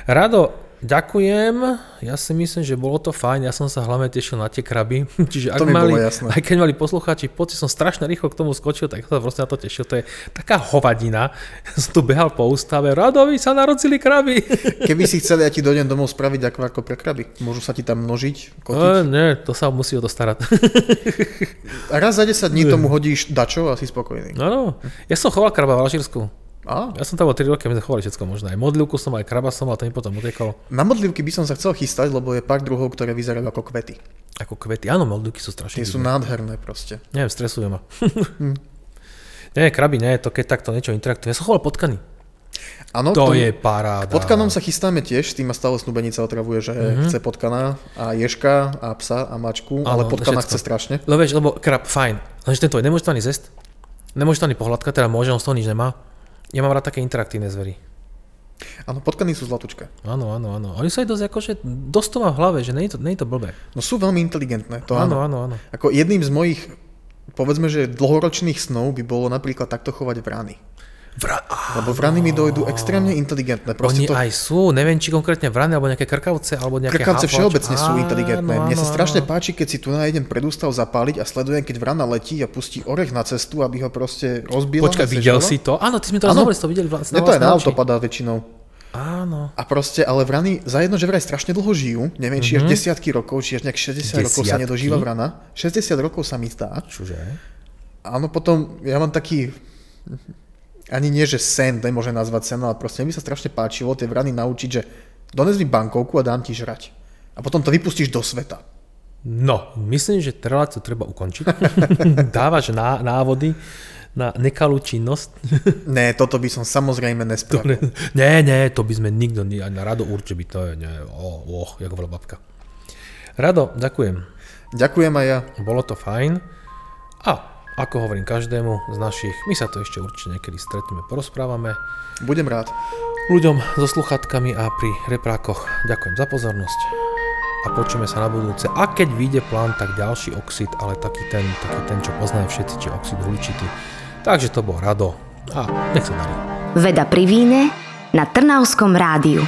Rado, ďakujem. Ja si myslím, že bolo to fajn. Ja som sa hlavne tešil na tie kraby. [LAUGHS] Čiže ak mali, aj keď mali poslucháči pocit, som strašne rýchlo k tomu skočil, tak sa proste na to tešil. To je taká hovadina. [LAUGHS] Som tu behal po ústave. Radovi sa narodili kraby. [LAUGHS] Keby si chceli, ja ti dojdem domov spraviť ako pre kraby. Môžu sa ti tam množiť, kotiť? E, nie, to sa musí o to starať. A raz za 10 dní tomu hodíš dačo a si spokojný. Áno. Ja som choval kraba v Alžírsku. A? Ja som tam bol 3 roky, my sme chovali všetko možné. Aj modlivku som, aj kraba som, ale ten potom utekol. Na modlivky by som sa chcel chystať, lebo je pár druhov, ktoré vyzerajú ako kvety. Ako kvety, áno, modlivky sú strašne. Tie sú nádherné proste. Neviem, stresujú ma. hm. [LAUGHS] Nie, kraby, nie, to keď takto niečo interaktuje. Ja som choval potkany. Áno, to, to je paráda. Potkanom sa chystáme tiež, tým ma stále snúbenica otravuje, že mm-hmm. chce potkana a ješka a psa a mačku, ano, ale potkana chce strašne. Lebo vieš, lebo krab, fajn, lenže tento nemôže to ani zjesť, nemôže to ani pohľadka, teda môže, on z toho nič nemá. Ja mám rád také interaktívne zvery. Áno, potkany sú zlatučké. Áno, áno, áno. Oni sú aj dosť akože, dosť to v hlave, že nie je to, nie je to blbé. No sú veľmi inteligentné, to áno. Áno, áno, áno. Ako jedným z mojich, povedzme, že dlhoročných snov by bolo napríklad takto chovať vrany. Vra... Lebo vrany mi dojdú extrémne inteligentné. Proste Oni to... aj sú, neviem či konkrétne vrany, alebo nejaké krkavce, alebo nejaké Krkavce haflač. všeobecne sú inteligentné. Áno, Mne sa strašne páči, keď si tu nájdem pred ústav zapáliť a sledujem, keď vrana letí a pustí orech na cestu, aby ho proste rozbil. Počkaj, videl si to? Áno, ty sme to rozhovali, to videli vlastne. to aj na auto padá väčšinou. Áno. A proste, ale vrany za jedno, že vraj strašne dlho žijú, neviem, či mm-hmm. až mhm. desiatky rokov, či až nejak 60 desiatky? rokov sa nedožíva vrana. 60 rokov sa mi zdá. Čože? Áno, potom ja mám taký ani nie, že sen, nemôže nazvať sen, ale proste mi sa strašne páčilo tie vrany naučiť, že dones mi bankovku a dám ti žrať. A potom to vypustíš do sveta. No, myslím, že reláciu treba ukončiť. [LAUGHS] Dávaš ná, návody na nekalú činnosť. ne, toto by som samozrejme nespravil. Ne, ne, to by sme nikto, ani na Rado určite by to, ne, oh, oh, jak volá babka. Rado, ďakujem. Ďakujem aj ja. Bolo to fajn. A ako hovorím každému z našich, my sa to ešte určite niekedy stretneme, porozprávame. Budem rád. Ľuďom so sluchatkami a pri reprákoch ďakujem za pozornosť a počujeme sa na budúce. A keď vyjde plán, tak ďalší oxid, ale taký ten, taký ten čo poznajú všetci, či oxid uhličitý. Takže to bol rado a nech sa darí. Veda pri víne na Trnavskom rádiu.